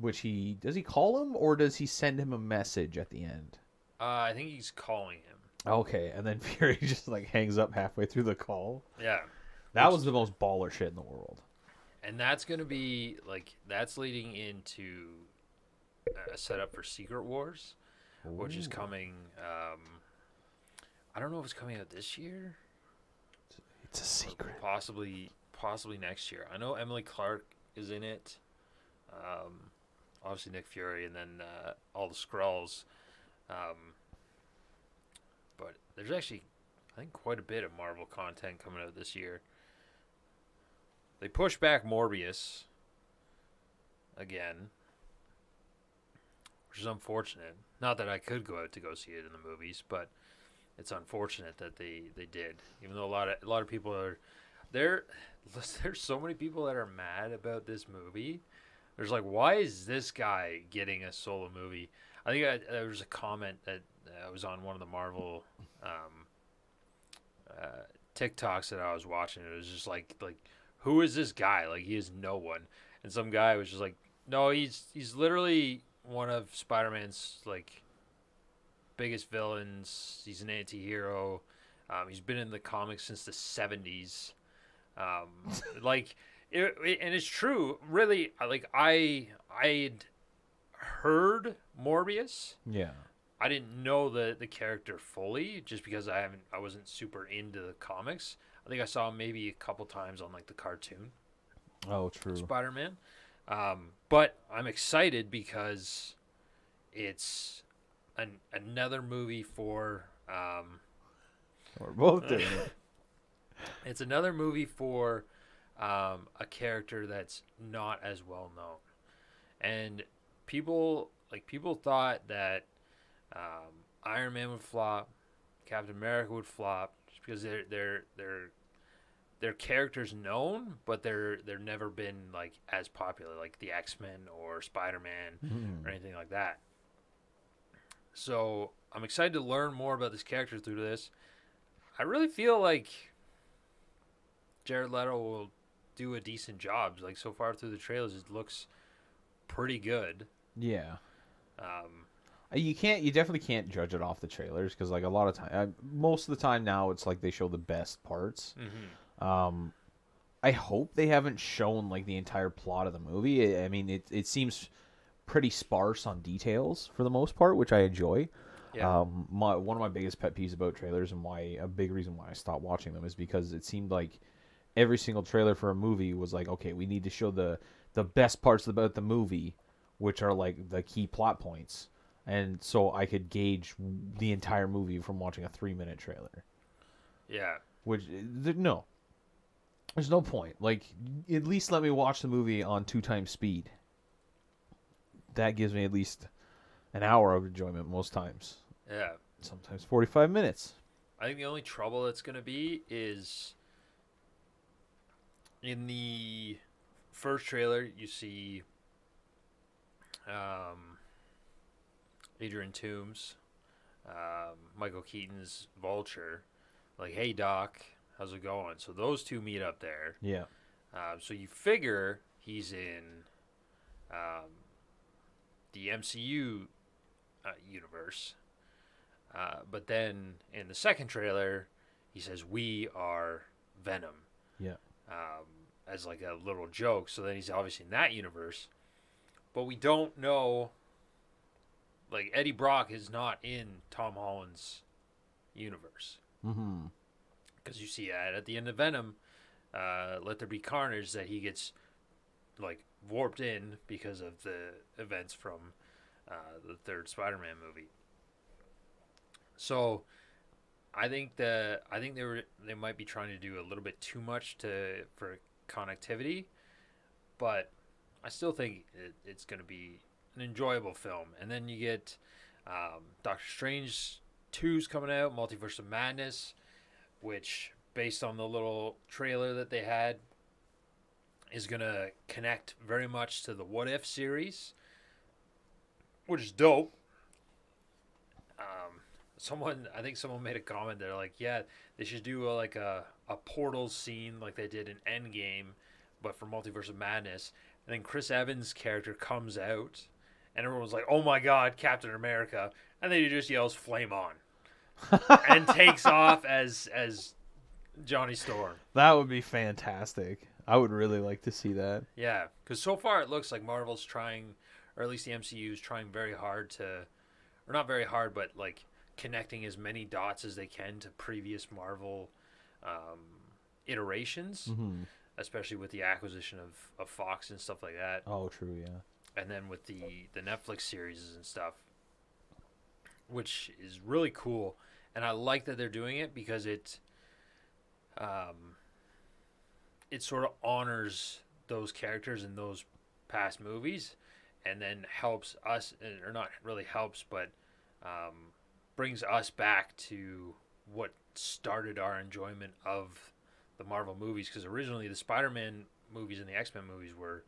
which he does he call him or does he send him a message at the end? uh, I think he's calling him. Okay, and then *laughs* Fury just like hangs up halfway through the call. Yeah. That was the most baller shit in the world. and that's going to be like that's leading into a setup for Secret Wars, which is coming. Um, I don't know if it's coming out this year, It's a secret. possibly possibly next year. I know Emilia Clarke is in it. Um, obviously Nick Fury, and then uh, all the Skrulls. Um, but there's actually, I think, quite a bit of Marvel content coming out this year. They push back Morbius again, which is unfortunate. Not that I could go out to go see it in the movies, but it's unfortunate that they, they did. Even though a lot of a lot of people are there, *laughs* there's so many people that are mad about this movie. There's like, why is this guy getting a solo movie? I think I, there was a comment that uh, was on one of the Marvel um, uh, TikToks that I was watching. It was just like, like, who is this guy? Like, he is no one. And some guy was just like, no, he's he's literally one of Spider-Man's like biggest villains. He's an anti-hero. Um, he's been in the comics since the '70s. Um, *laughs* like, it, it- and it's true. Really, like I I'd heard Morbius. Yeah. I didn't know the the character fully, just because I haven't I wasn't super into the comics. I think I saw him maybe a couple times on like the cartoon Oh, true. Spider Man. Um, but I'm excited because it's an, another movie for um, We're both doing it. *laughs* it's another movie for um, a character that's not as well known, and people like people thought that um, Iron Man would flop, Captain America would flop, just because they're they're they're their characters known, but they're they're never been like as popular like the X Men or Spider Man or anything like that. So I'm excited to learn more about this character through this. I really feel like Jared Leto will do a decent job. Like so far through the trailers, it looks pretty good. Yeah. Um, Uh, You can't. You definitely can't judge it off the trailers because, like, a lot of time, uh, most of the time now, it's like they show the best parts. mhm. Um, I hope they haven't shown like the entire plot of the movie. I I mean, it it seems pretty sparse on details for the most part, which I enjoy. Yeah. Um, my one of my biggest pet peeves about trailers and why a big reason why I stopped watching them is because it seemed like every single trailer for a movie was like, okay, we need to show the the best parts about the movie, which are like the key plot points. and so I could gauge the entire movie from watching a three minute trailer. Yeah. Which th- no, there's no point. Like at least let me watch the movie on two times speed. That gives me at least an hour of enjoyment most times. Yeah. Sometimes forty five minutes. I think the only trouble that's going to be is in the first trailer you see um, Adrian Toomes, um, Michael Keaton's Vulture, like, "Hey Doc, how's it going?" So those two meet up there. Yeah. Um, so you figure he's in um, the MCU uh, universe. Uh, but then in the second trailer, he says, We are Venom. Yeah. Um, as like a little joke. So then he's obviously in that universe. But we don't know. Like, Eddie Brock is not in Tom Holland's universe Mm-hmm. because you see that at the end of Venom, uh, Let There Be Carnage, that he gets like warped in because of the events from uh, the third Spider-Man movie. So, I think the I think they were they might be trying to do a little bit too much to for connectivity, but I still think it, it's going to be an enjoyable film. And then you get um, Doctor Strange 2's coming out, Multiverse of Madness which based on the little trailer that they had is going to connect very much to the what if series which is dope someone i think someone made a comment they're like yeah they should do a, like a, a portal scene like they did in endgame but for multiverse of madness and then chris evans character comes out and everyone's like oh my god captain america and then he just yells flame on *laughs* and takes off as as Johnny Storm. That would be fantastic. I would really like to see that. Yeah, because so far it looks like Marvel's trying, or at least the MCU is trying very hard to, or not very hard, but like connecting as many dots as they can to previous Marvel um, iterations, Mm-hmm. especially with the acquisition of, of Fox and stuff like that, Oh, true. Yeah. and then with the the Netflix series and stuff, which is really cool. And I like that they're doing it because it, um, it sort of honors those characters in those past movies, and then helps us, or not really helps, but um, brings us back to what started our enjoyment of the Marvel movies. Because originally the Spider-Man movies and the X-Men movies were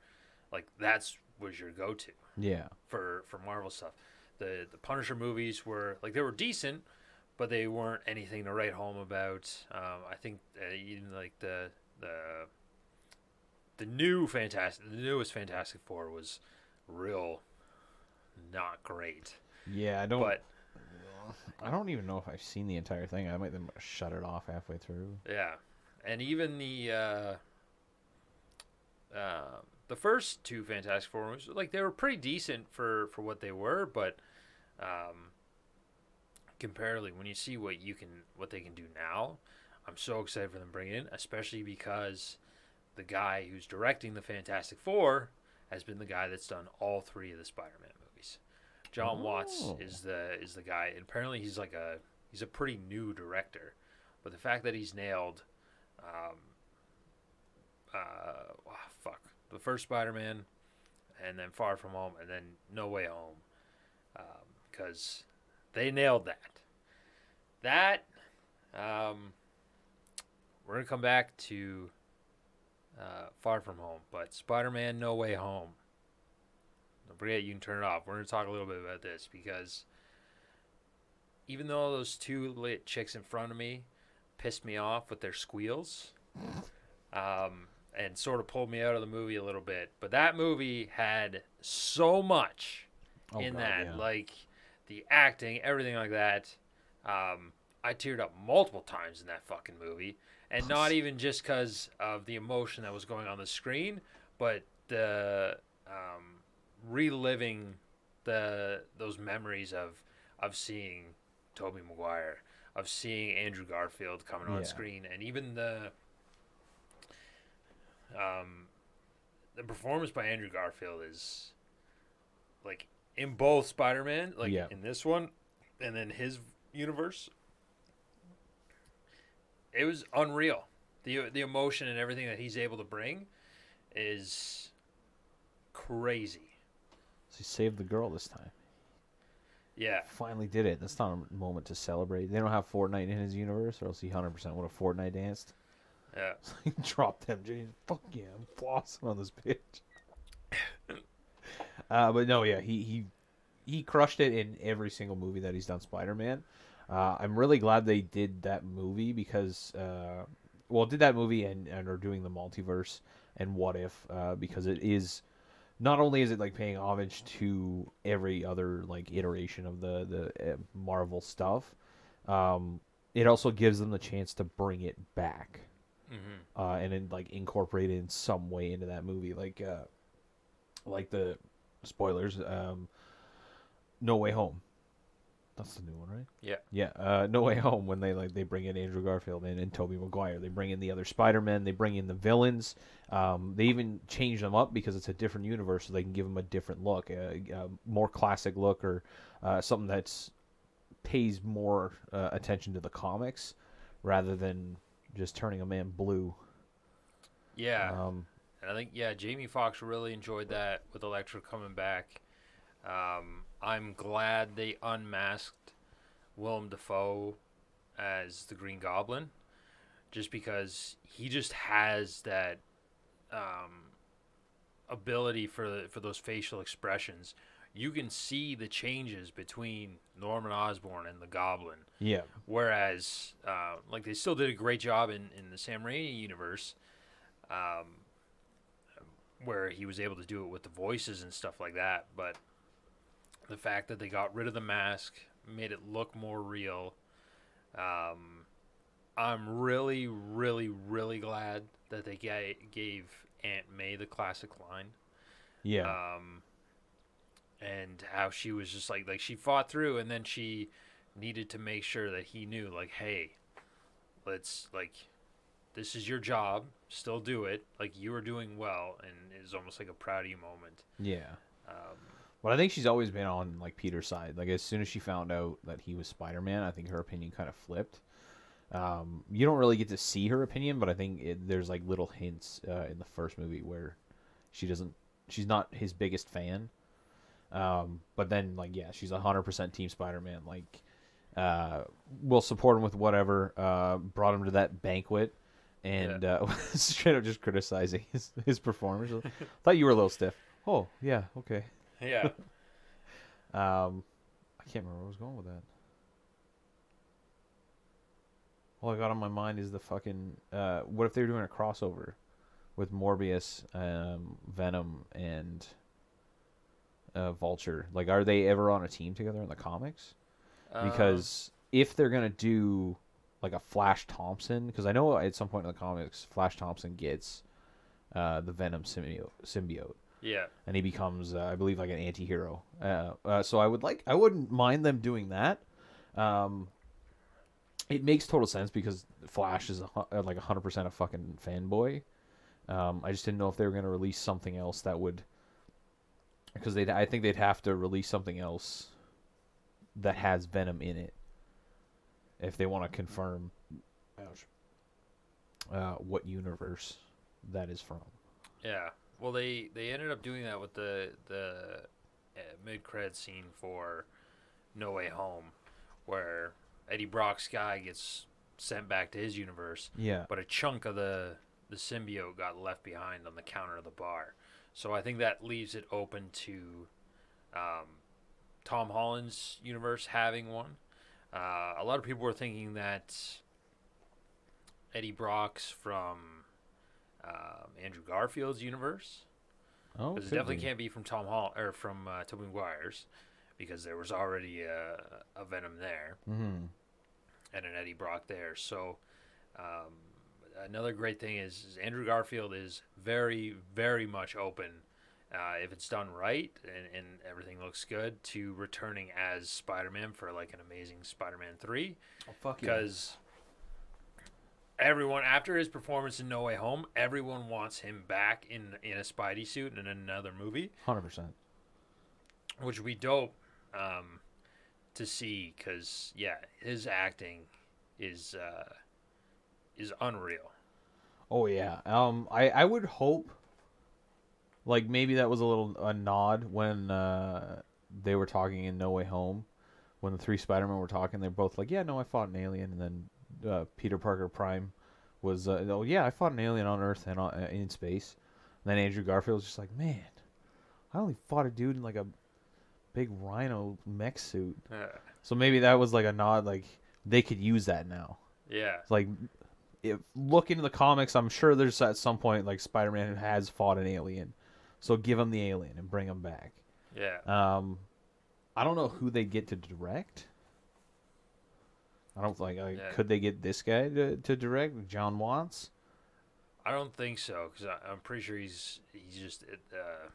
like that's was your go-to Yeah. for for Marvel stuff. The the Punisher movies were like they were decent, but they weren't anything to write home about. Um, I think uh, even like the the the new Fantastic, the newest Fantastic Four was real not great. Yeah. I don't. But I don't even know if I've seen the entire thing. I might then shut it off halfway through. yeah, and even the uh, uh, the first two Fantastic Four movies, like they were pretty decent for for what they were, but um, comparatively, when you see what you can what they can do now, I'm so excited for them bringing in, especially because the guy who's directing the Fantastic Four has been the guy that's done all three of the Spider-Man Jon Watts Oh. is the is the guy, and apparently he's like a he's a pretty new director, but the fact that he's nailed, um, uh, oh, fuck, the first Spider-Man, and then Far From Home, and then No Way Home, because they nailed that. That, um, we're gonna come back to uh, Far From Home, but Spider-Man No Way Home. Don't forget, you can turn it off. We're gonna talk a little bit about this because even though those two lit chicks in front of me pissed me off with their squeals, um, and sort of pulled me out of the movie a little bit, but that movie had so much Oh, in God, that, yeah. like the acting, everything like that. Um, I teared up multiple times in that fucking movie, and not even just because of the emotion that was going on the screen, but the um, reliving the those memories of of seeing Tobey Maguire, of seeing Andrew Garfield coming on Yeah. screen, and even the um, the performance by Andrew Garfield is like in both Spider-Man, like Yeah. in this one, and then his universe. It was unreal. the The emotion and everything that he's able to bring is crazy. So he saved the girl this time. Yeah, Finally did it. That's not a moment to celebrate. They don't have Fortnite in his universe, or else he 100% would have Fortnite danced. yeah, *laughs* he dropped them, James. Fuck yeah, I'm flossing on this bitch. *laughs* uh, but no, yeah, he he he crushed it in every single movie that he's done Spider-Man. Uh, I'm really glad they did that movie because, uh, well, did that movie and and are doing the multiverse and what if uh, because it is not only is it like paying homage to every other like iteration of the the uh, Marvel stuff, um, it also gives them the chance to bring it back hmm uh, and then like incorporate it in some way into that movie, like uh, like the spoilers, um, No Way Home. That's the new one, right? Yeah. Yeah, uh, No Way Home when they like they bring in Andrew Garfield and, and Tobey Maguire, they bring in the other Spider Men, they bring in the villains. Um, they even change them up because it's a different universe, so they can give them a different look, a, a more classic look, or uh, something that's pays more uh, attention to the comics rather than just turning a man blue. yeah. Um, And I think yeah, Jamie Foxx really enjoyed that with Electro coming back. Um, I'm glad they unmasked Willem Dafoe as the Green Goblin, just because he just has that um, ability for for those facial expressions. You can see the changes between Norman Osborn and the Goblin. yeah, Whereas, uh, like they still did a great job in, in the Sam Raimi universe, um, where he was able to do it with the voices and stuff like that. But the fact that they got rid of the mask made it look more real. Um, I'm really, really, really glad that they ga- gave Aunt May the classic line yeah, um, and how she was just like like she fought through, and then she needed to make sure that he knew like, hey, let's like, this is your job, still do it. Like you are doing well, and it's almost like a proud of you moment. yeah. Um, But I think she's always been on like Peter's side. Like as soon as she found out that he was Spider Man, I think her opinion kind of flipped. Um, you don't really get to see her opinion, but I think it, there's like little hints uh, in the first movie where she doesn't. She's not his biggest fan. Um, but then like yeah, she's hundred percent Team Spider Man. Like, uh, we'll support him with whatever. Uh, brought him to that banquet. And uh, *laughs* straight up just criticizing his, his performance. Thought you were a little stiff. Oh yeah, okay. Yeah, *laughs* Um, I can't remember where I was going with that. All I got on my mind is the fucking. Uh, what if they were doing a crossover with Morbius, um, Venom, and uh, Vulture? Like, are they ever on a team together in the comics? Um, Because if they're gonna do like a Flash Thompson, because I know at some point in the comics, Flash Thompson gets uh, the Venom symbiote, symbiote yeah, and he becomes, uh, I believe, like an anti-hero. Uh, uh, so I would like, I wouldn't mind them doing that. Um, it makes total sense because Flash is a, uh, like hundred percent a fucking fanboy. Um, I just didn't know if they were gonna release something else that would, because they, I think they'd have to release something else that has Venom in it if they want to confirm, ouch, uh, what universe that is from. yeah. Well, they they ended up doing that with the the uh, mid cred scene for No Way Home, where Eddie Brock's guy gets sent back to his universe, Yeah. but a chunk of the the symbiote got left behind on the counter of the bar. So I think that leaves it open to um, Tom Holland's universe having one. Uh, a lot of people were thinking that Eddie Brock's from um, Andrew Garfield's universe Oh, because it definitely be. can't be from Tom Hall or from uh, Tobey Maguire's because there was already a, a Venom there Mhm. and an Eddie Brock there. So um, another great thing is, is Andrew Garfield is very, very much open uh, if it's done right and, and everything looks good to returning as Spider-Man for like an amazing Spider-Man three Oh, fuck because everyone after his performance in No Way Home, everyone wants him back in in a Spidey suit in another movie. Hundred percent. which would be dope um, to see because yeah, his acting is uh, is unreal. Oh yeah. Um, I I would hope. Like maybe that was a little a nod when uh, they were talking in No Way Home, when the three Spider Men were talking. They're both like, "Yeah, no, I fought an alien," and then uh, Peter Parker Prime was, uh, "Oh yeah, I fought an alien on Earth and uh, in space." And then Andrew Garfield was just like, "Man, I only fought a dude in like a big rhino mech suit." So maybe that was like a nod, like they could use that now. yeah, It's like if look into the comics i'm sure there's at some point like spider-man has fought an alien so give him the alien and bring him back yeah. um i don't know who they get to direct i don't like, like Yeah. could they get this guy to, to direct Jon Watts I don't think so because I'm pretty sure he's he's just at uh,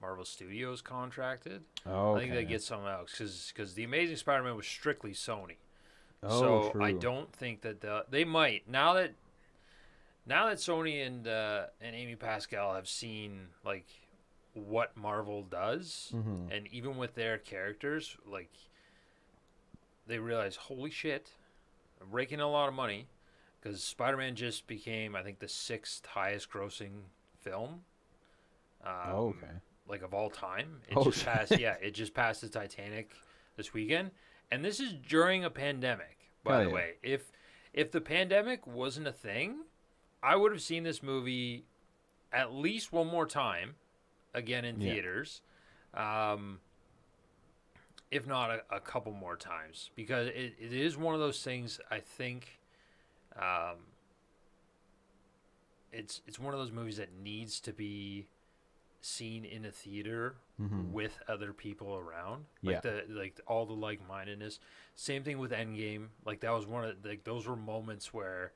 Marvel Studios contracted. oh I think they get someone else because because the Amazing Spider-Man was strictly Sony. oh, so true. I don't think that the, they might now that now that Sony and uh, and Amy Pascal have seen like what Marvel does, Mhm. and even with their characters, like they realize, holy shit, I'm raking in a lot of money because Spider-Man just became, I think, the sixth highest-grossing film. Um, Oh, okay like of all time. It Oh, just shit. passed. Yeah, it just passed the Titanic this weekend, and this is during a pandemic. By the yeah. way, if if the pandemic wasn't a thing, I would have seen this movie at least one more time, again in Yeah. theaters, um, if not a, a couple more times, because it, it is one of those things. I think. Um, it's it's one of those movies that needs to be seen in a theater Mhm. with other people around. Yeah. Like the like all the like mindedness. Same thing with Endgame. Like that was one of like those were moments where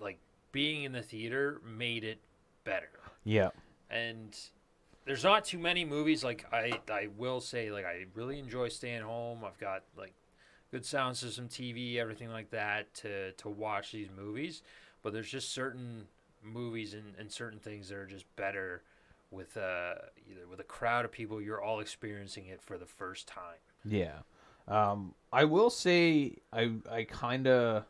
like being in the theater made it better. yeah And there's not too many movies like I I will say like I really enjoy staying home. I've got like good sound system, TV, everything like that to to watch these movies. But there's just certain movies and, and certain things that are just better with uh either with a crowd of people you're all experiencing it for the first time. Yeah. Um, I will say I I kind of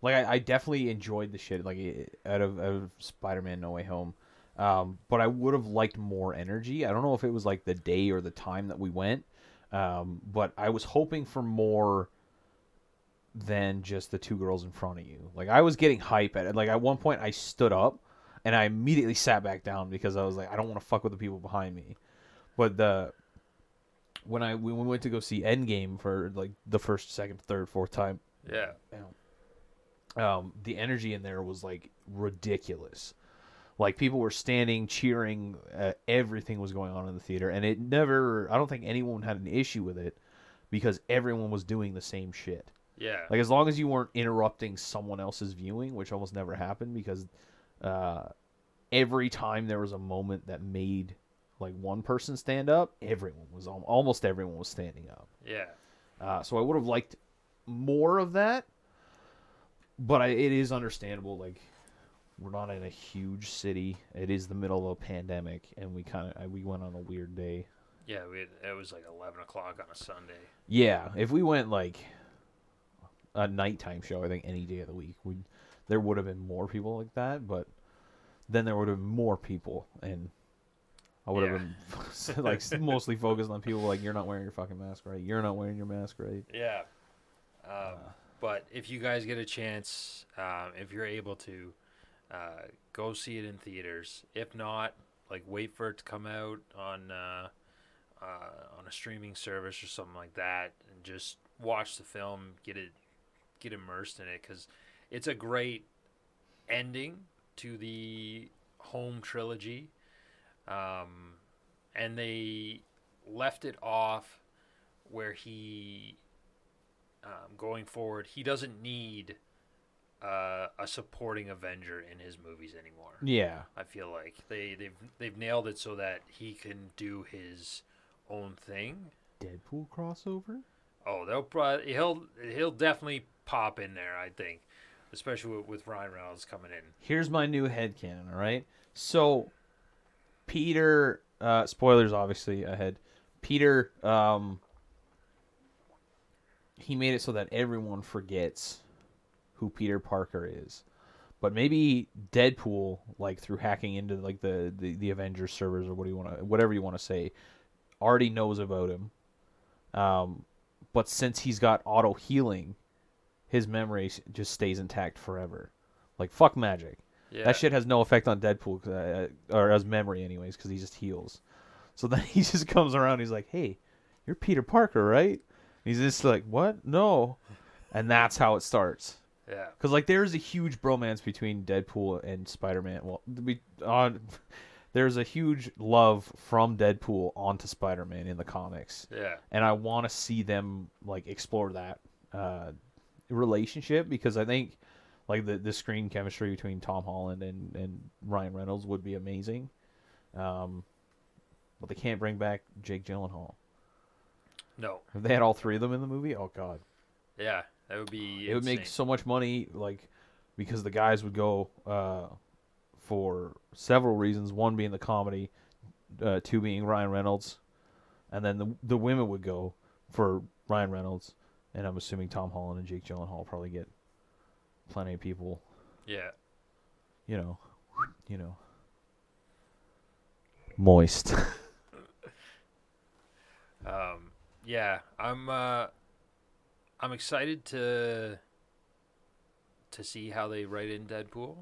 like I, I definitely enjoyed the shit like out of out of Spider-Man No Way Home. Um, but I would have liked more energy. I don't know if it was like the day or the time that we went. Um, but I was hoping for more than just the two girls in front of you. Like I was getting hype at it. Like at one point I stood up and I immediately sat back down because I was like I don't want to fuck with the people behind me. But the when I when we went to go see Endgame for like the first, second, third, fourth time, Yeah. um, the energy in there was like ridiculous. Like people were standing, cheering. Uh, everything was going on in the theater, and it never. I don't think anyone had an issue with it because everyone was doing the same shit. Yeah. Like as long as you weren't interrupting someone else's viewing, which almost never happened because uh, every time there was a moment that made like one person stand up, everyone was almost everyone was standing up. yeah. Uh, so I would have liked more of that, but I, it is understandable. Like we're not in a huge city; it is the middle of a pandemic, and we kind of we went on a weird day. Yeah, we had, it was like 11 o'clock on a Sunday. Yeah, if we went like a nighttime show, I think any day of the week, we there would have been more people like that, but then there would have been more people, and I would have been *laughs* like mostly focused on people like you're not wearing your fucking mask right, you're not wearing your mask right. Yeah. Um, but if you guys get a chance, um, if you're able to, uh, go see it in theaters. If not, like wait for it to come out on uh, uh, on a streaming service or something like that, and just watch the film, get it, get immersed in it, because it's a great ending to the home trilogy, um, and they left it off where he um, going forward, he doesn't need uh, a supporting Avenger in his movies anymore. Yeah, I feel like they they've they've nailed it so that he can do his own thing. Deadpool crossover. Oh, they'll probably he'll he'll definitely pop in there. I think, especially with, with Ryan Reynolds coming in. Here's my new headcanon, all right? So, Peter, uh, spoilers obviously ahead. Peter, um, he made it so that everyone forgets who Peter Parker is. But maybe Deadpool, like through hacking into like the the, the Avengers servers or what do you want to whatever you want to say, already knows about him. Um, but since he's got auto healing, his memory just stays intact forever. Like fuck magic. Yeah. That shit has no effect on Deadpool, uh, or as memory, anyways, because he just heals. So then *laughs* he just comes around. He's like, "Hey, you're Peter Parker, right?" He's just like, "What? No," and that's how it starts. Yeah. Because like there's a huge bromance between Deadpool and Spider-Man. Well, we on *laughs* there's a huge love from Deadpool onto Spider-Man in the comics, Yeah. and I want to see them like explore that uh, relationship because I think like the the screen chemistry between Tom Holland and and Ryan Reynolds would be amazing. Um, but they can't bring back Jake Gyllenhaal. No. If they had all three of them in the movie, oh god, Yeah. That would be. it would make so much money. Like because the guys would go uh, for several reasons. One being the comedy, uh, two being Ryan Reynolds, and then the the women would go for Ryan Reynolds, and I'm assuming Tom Holland and Jake Gyllenhaal probably get plenty of people. Yeah. You know, you know, moist. *laughs* Um, yeah, I'm uh, I'm excited to to see how they write in Deadpool.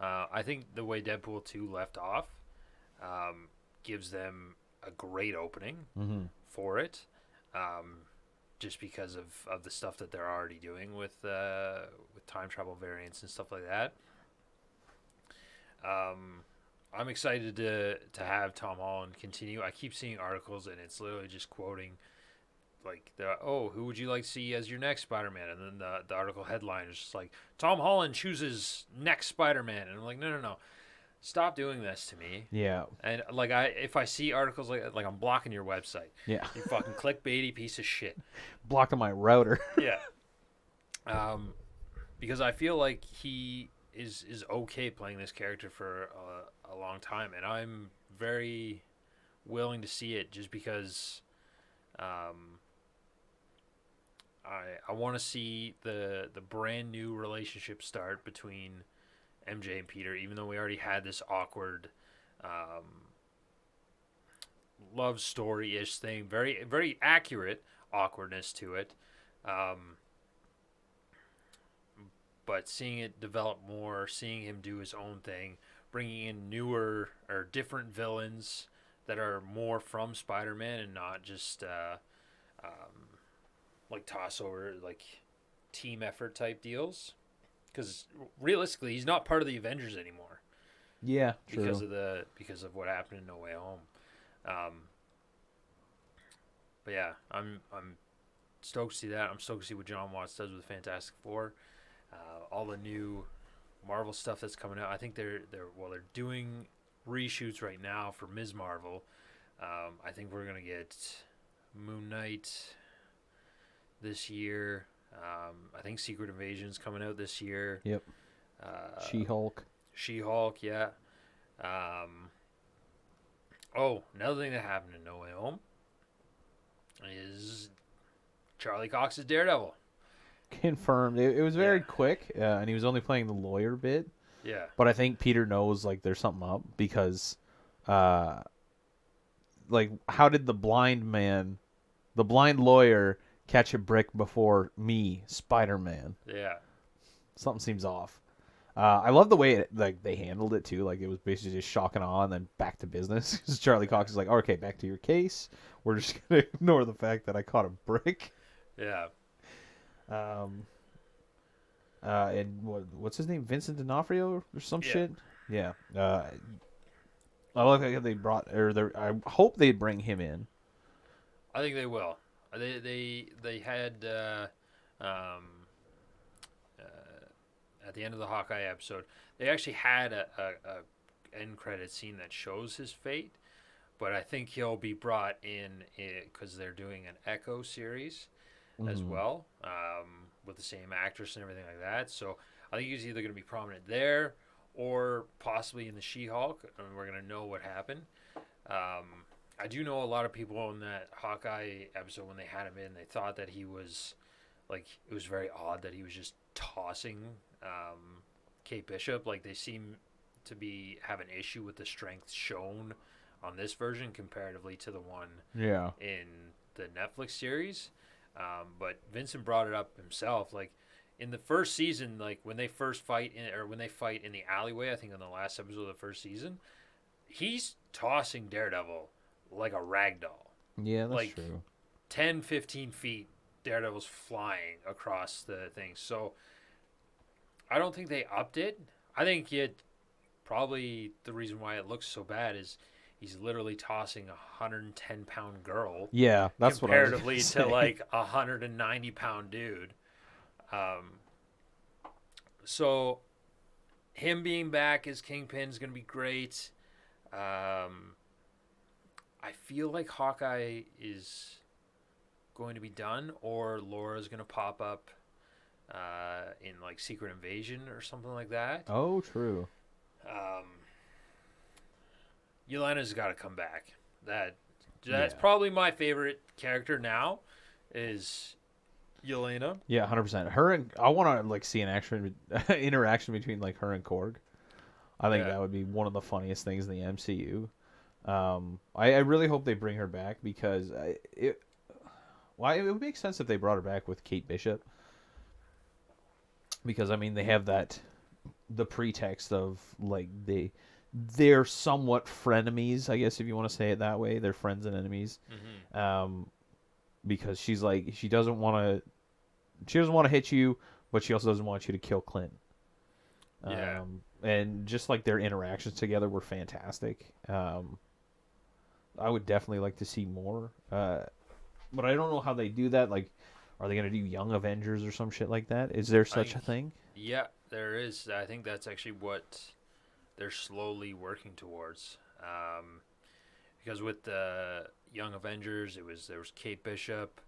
Uh, I think the way Deadpool two left off um, gives them a great opening mm-hmm. for it, um, just because of, of the stuff that they're already doing with uh, with time travel variants and stuff like that. Um, I'm excited to to have Tom Holland continue. I keep seeing articles and it's literally just quoting like oh who would you like to see as your next Spider-Man? And then the the article headline is just like Tom Holland chooses next Spider-Man. And I'm like no no no. Stop doing this to me. Yeah, and like I if I see articles like like I'm blocking your website. Yeah. you fucking clickbaity piece of shit. *laughs* Blocking my router. *laughs* yeah. Um because I feel like he is is okay playing this character for a, a long time. And I'm very willing to see it just because um I I want to see the the brand new relationship start between MJ and Peter even though we already had this awkward um love story ish thing. Very very accurate awkwardness to it. Um but seeing it develop more, seeing him do his own thing, bringing in newer or different villains that are more from Spider-Man and not just uh, um, like toss over like team effort type deals. Because realistically, he's not part of the Avengers anymore Yeah, true. because of the because of what happened in No Way Home. Um, but yeah, I'm I'm stoked to see that. I'm stoked to see what Jon Watts does with Fantastic Four. Uh, all the new Marvel stuff that's coming out. I think they're they're well they're doing reshoots right now for Ms. Marvel. Um, I think we're gonna get Moon Knight this year. Um, I think Secret Invasion's coming out this year. Yep. Uh, She Hulk. she Hulk, yeah. Um, oh, another thing that happened in No Way Home is Charlie Cox's Daredevil. Confirmed. It, it was very Yeah. quick, uh, and he was only playing the lawyer bit. Yeah, But I think Peter knows like there's something up because, uh, like how did the blind man, the blind lawyer, catch a brick before me, Spider Man? yeah, Something seems off. Uh, I love the way it, like they handled it too. Like it was basically just shock and awe, and then back to business. *laughs* Charlie Cox is like, "Okay, back to your case. We're just *laughs* gonna ignore the fact that I caught a brick." yeah, Um, uh, and what, what's his name? Vincent D'Onofrio or some Yeah. shit. Yeah. Uh, I love how they brought, or they I hope they bring him in. I think they will. They they they had uh, um, uh, at the end of the Hawkeye episode, they actually had a, a, a end credit scene that shows his fate, but I think he'll be brought in because they're doing an Echo series as Mhm. well um, with the same actress and everything like that. So I think he's either going to be prominent there or possibly in the She-Hulk, and we're going to know what happened. I do know a lot of people in that Hawkeye episode when they had him in, they thought that he was like it was very odd that he was just tossing um, Kate Bishop. Like they seem to be have an issue with the strength shown on this version comparatively to the one Yeah. in the Netflix series. Um, but Vincent brought it up himself. Like in the first season, like when they first fight in, or when they fight in the alleyway, I think on the last episode of the first season, he's tossing Daredevil like a rag doll. Yeah, that's Like- true. 10, 15 feet, Daredevil's flying across the thing. So I don't think they upped it. I think it probably the reason why it looks so bad is he's literally tossing a 110 pound girl Yeah, that's what I was comparatively gonna like a 190 pound dude. Um, so him being back as Kingpin is going to be great. Um, I feel like Hawkeye is going to be done, or Laura's going to pop up uh, in like Secret Invasion or something like that. Oh, true. Um, Yelena's got to come back. That that's Yeah. probably my favorite character now. Is Yelena? Yeah, hundred percent. Her and I want to like see an action *laughs* interaction between like her and Korg. I think Yeah. that would be one of the funniest things in the MCU. Um, I, I really hope they bring her back because I, it. Why it would make sense if they brought her back with Kate Bishop. Because I mean they have that, the pretext of like they, they're somewhat frenemies. I guess if you want to say it that way, they're friends and enemies Mm-hmm. um, because she's like she doesn't want to she doesn't want to hit you, but she also doesn't want you to kill Clint. Yeah. Um, and just like their interactions together were fantastic. Um, I would definitely like to see more. Uh, but I don't know how they do that. Like, are they gonna do Young Avengers or some shit like that? Is there such a I- thing? Yeah, there is. I think that's actually what they're slowly working towards. Um, because with the Young Avengers, it was there was Kate Bishop.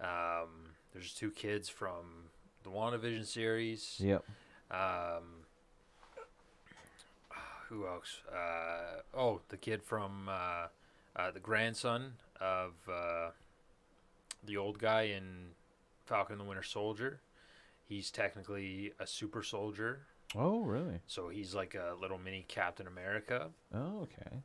Um, there's two kids from the WandaVision series. Yep. Um, who else? Uh, oh, the kid from uh, uh, the grandson of uh, the old guy in Falcon and the Winter Soldier. He's technically a super soldier, Oh, really? so he's like a little mini Captain America. Oh, okay.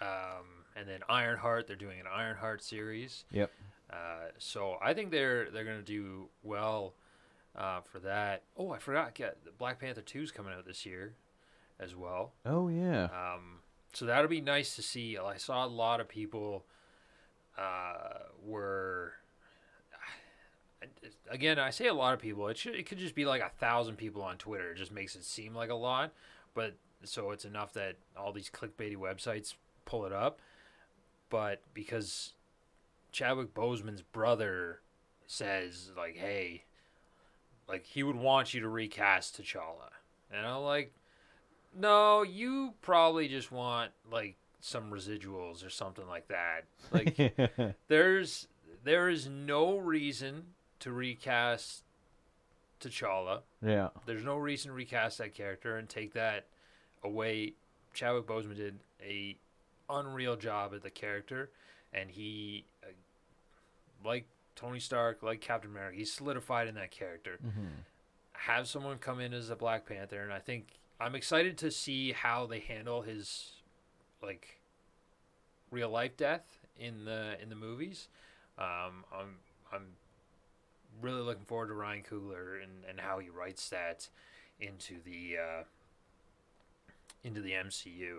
Um, and then Ironheart, they're doing an Ironheart series. Yep. Uh, so I think they're they're gonna do well uh, for that. Oh, I forgot. Yeah, Black Panther two is coming out this year, as well. Oh, yeah. Um, so that'll be nice to see. I saw a lot of people uh, were. *sighs* Again, I say a lot of people. It should it could just be like a thousand people on Twitter. It just makes it seem like a lot, but so it's enough that all these clickbaity websites pull it up. But because Chadwick Boseman's brother says like, "Hey, like he would want you to recast T'Challa," and I'm like, no, you probably just want like some residuals or something like that. Like *laughs* there's there is no reason to recast T'Challa. yeah. There's no reason to recast that character and take that away. Chadwick Boseman did a unreal job at the character, and he, uh, like Tony Stark, like Captain America, he's solidified in that character Mm-hmm. have someone come in as a Black Panther, and I think I'm excited to see how they handle his like real life death in the in the movies. Um, I'm I'm really looking forward to Ryan Coogler and, and how he writes that into the uh, into the MCU.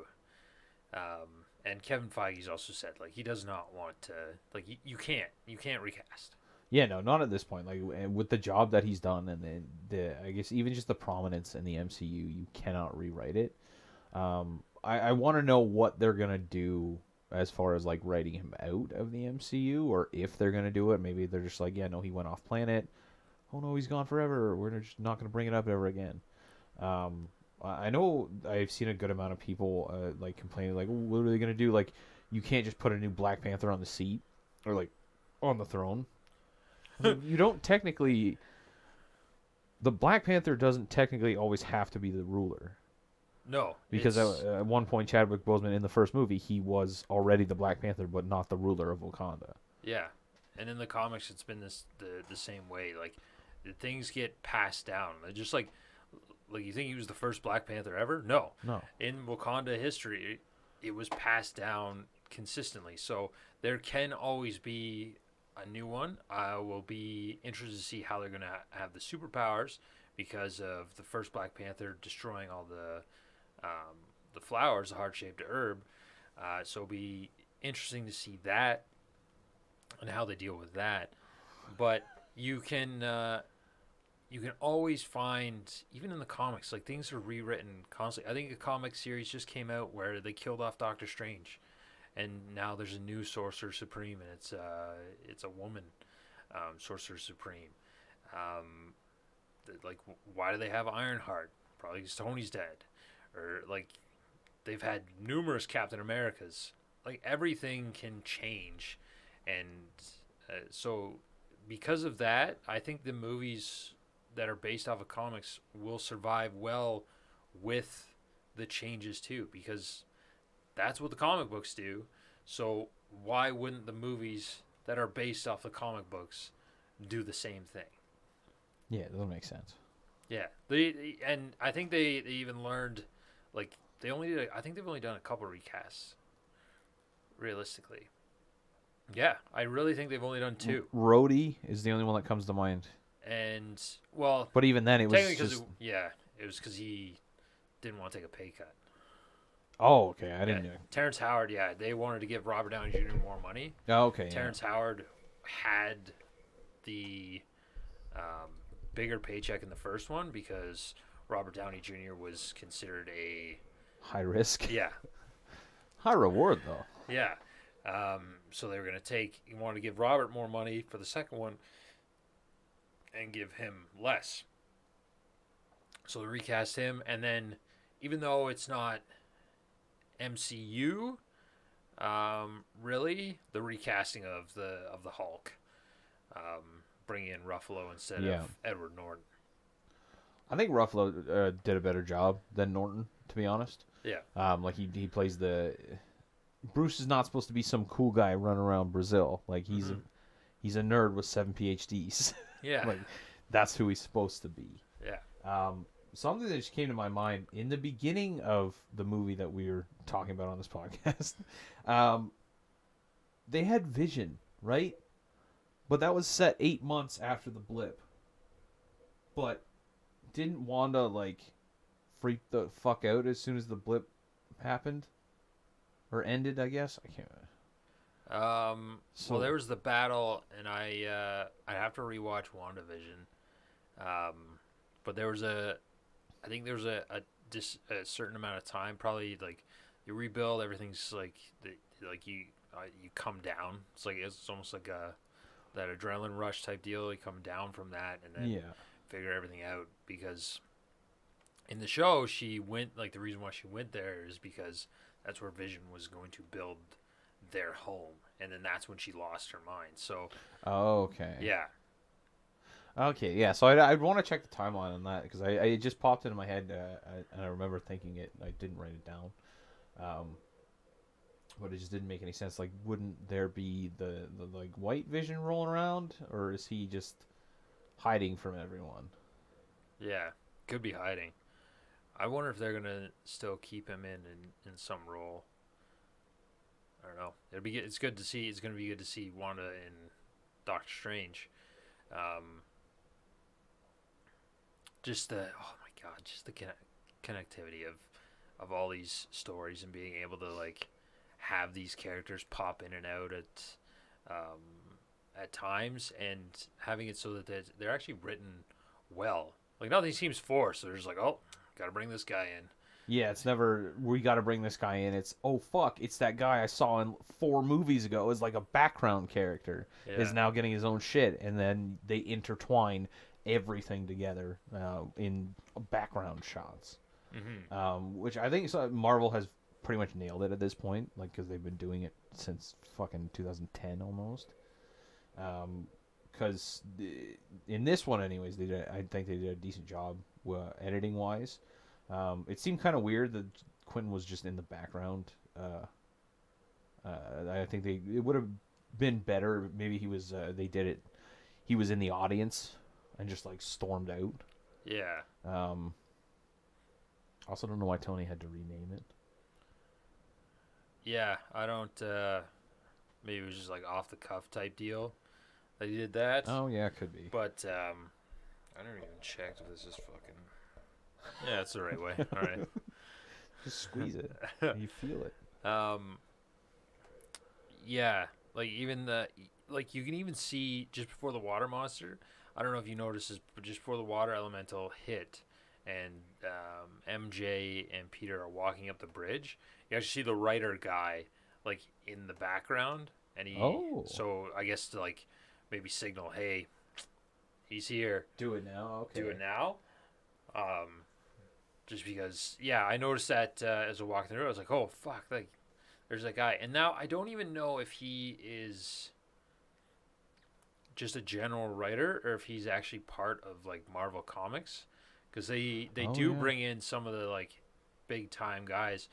Um, and Kevin Feige's also said like he does not want to like you, you can't you can't recast. Yeah, no, not at this point. Like with the job that he's done, and the, the I guess even just the prominence in the MCU, you cannot rewrite it. Um, I, I want to know what they're gonna do as far as like writing him out of the MCU, or if they're gonna do it. Maybe they're just like, yeah, no, he went off planet. Oh no, he's gone forever. We're just not gonna bring it up ever again. Um, I know I've seen a good amount of people uh, like complaining, like, what are they gonna do? Like, you can't just put a new Black Panther on the seat or like on the throne. You don't technically. The Black Panther doesn't technically always have to be the ruler. No, Because at, it's- at one point, Chadwick Boseman in the first movie, he was already the Black Panther, but not the ruler of Wakanda. Yeah, and in the comics, it's been this the the same way. Like, the things get passed down. They're just like, like you think he was the first Black Panther ever? No, No. in Wakanda history, it, it was passed down consistently. So there can always be a new one. I will be interested to see how they're gonna have the superpowers because of the first Black Panther destroying all the um, the flowers, the heart shaped herb. Uh, so it'll be interesting to see that and how they deal with that. But you can uh, you can always find even in the comics like things are rewritten constantly. I think a comic series just came out where they killed off Doctor Strange, and now there's a new Sorcerer Supreme, and it's uh it's a woman, um, Sorcerer Supreme. Um, like why do they have Ironheart? Probably because Tony's dead, or like they've had numerous Captain Americas. Like everything can change, and uh, so because of that, I think the movies that are based off of comics will survive well with the changes too, because that's what the comic books do. So why wouldn't the movies that are based off the comic books do the same thing? Yeah, it doesn't make sense. Yeah, they and I think they, they even learned, like they only did, I think they've only done a couple recasts. Realistically, yeah, I really think they've only done two. Rhodey is the only one that comes to mind. And well, But even then, it was just. because yeah, it was because he didn't want to take a pay cut. Oh, okay. I didn't know. Terrence Howard, yeah, they wanted to give Robert Downey Jr. more money. Oh, okay. yeah. Terrence Howard had the um, bigger paycheck in the first one because Robert Downey Jr. was considered a High risk. yeah *laughs* High reward, though. Yeah. Um, so they were going to take, you wanted to give Robert more money for the second one and give him less. So they recast him. And then, even though it's not MCU, um, really, the recasting of the of the Hulk, um, bringing in Ruffalo instead Yeah. of Edward Norton. I think Ruffalo uh, did a better job than Norton, to be honest. Yeah. Um, like he he plays the. Bruce is not supposed to be some cool guy running around Brazil. Like he's a, he's a nerd with seven PhDs. *laughs* Yeah. like that's who he's supposed to be. yeah. Um, something that just came to my mind in the beginning of the movie that we were talking about on this *laughs* podcast. um, they had Vision, right? But that was set eight months after the blip. But didn't Wanda like freak the fuck out as soon as the blip happened or ended? I guess I can't. Um, So- well, there was the battle, and I uh, I have to rewatch WandaVision. Um, but there was a, I think there's a a, dis, a certain amount of time, probably like you rebuild, everything's like the, like you uh, you come down. It's like it's almost like a that adrenaline rush type deal. You come down from that, and then Yeah. figure everything out because in the show she went like the reason why she went there is because that's where Vision was going to build their home and then that's when she lost her mind. So Oh, okay. yeah. Okay, yeah. So I I want to check the timeline on that because I, I just popped into my head uh, I, and I remember thinking it. I didn't write it down, um, but it just didn't make any sense. Like, wouldn't there be the, the like white vision rolling around, or is he just hiding from everyone? Yeah. Could be hiding. I wonder if they're gonna still keep him in in, in some role. I don't know. It'll be it's good to see. It's gonna be good to see Wanda in Doctor Strange. Um, just the oh my god, just the conne- connectivity of of all these stories and being able to like have these characters pop in and out at um, at times and having it so that they're, they're actually written well. Like nothing seems forced. They're just like, oh, gotta bring this guy in. Yeah, it's never we got to bring this guy in. It's oh fuck, it's that guy I saw in four movies ago as like a background character is now getting his own shit, and then they intertwine everything together uh, in background shots. Mm-hmm. um, which I think so, Marvel has pretty much nailed it at this point, like because they've been doing it since fucking 2010 almost. Because in this one, anyways, they did, I think they did a decent job uh, editing wise. Um, it seemed kind of weird that Quentin was just in the background. Uh, uh, I think they it would have been better maybe he was uh, they did it he was in the audience and just like stormed out. Yeah. Um, also don't know why Tony had to rename it. Yeah, I don't. Uh, maybe it was just like off the cuff type deal that he did that. Oh yeah, it could be. But um, I never even checked if this is fucking. *laughs* Yeah, it's the right way. All right. *laughs* Just squeeze it. *laughs* you feel it. Um. Yeah, like even the like you can even see just before the water monster. I don't know if you noticed this, but just before the water elemental hit, and um, MJ and Peter are walking up the bridge, you actually see the writer guy like in the background, and he. Oh. So I guess to like maybe signal, hey, he's here. Do it now. Okay. Do it now. Um, just because, yeah, I noticed that uh, as I walked through, it. I was like, oh fuck, like there's that guy, and now I don't even know if he is just a general writer or if he's actually part of like Marvel Comics, because they they Oh, do yeah. bring in some of the like big time guys.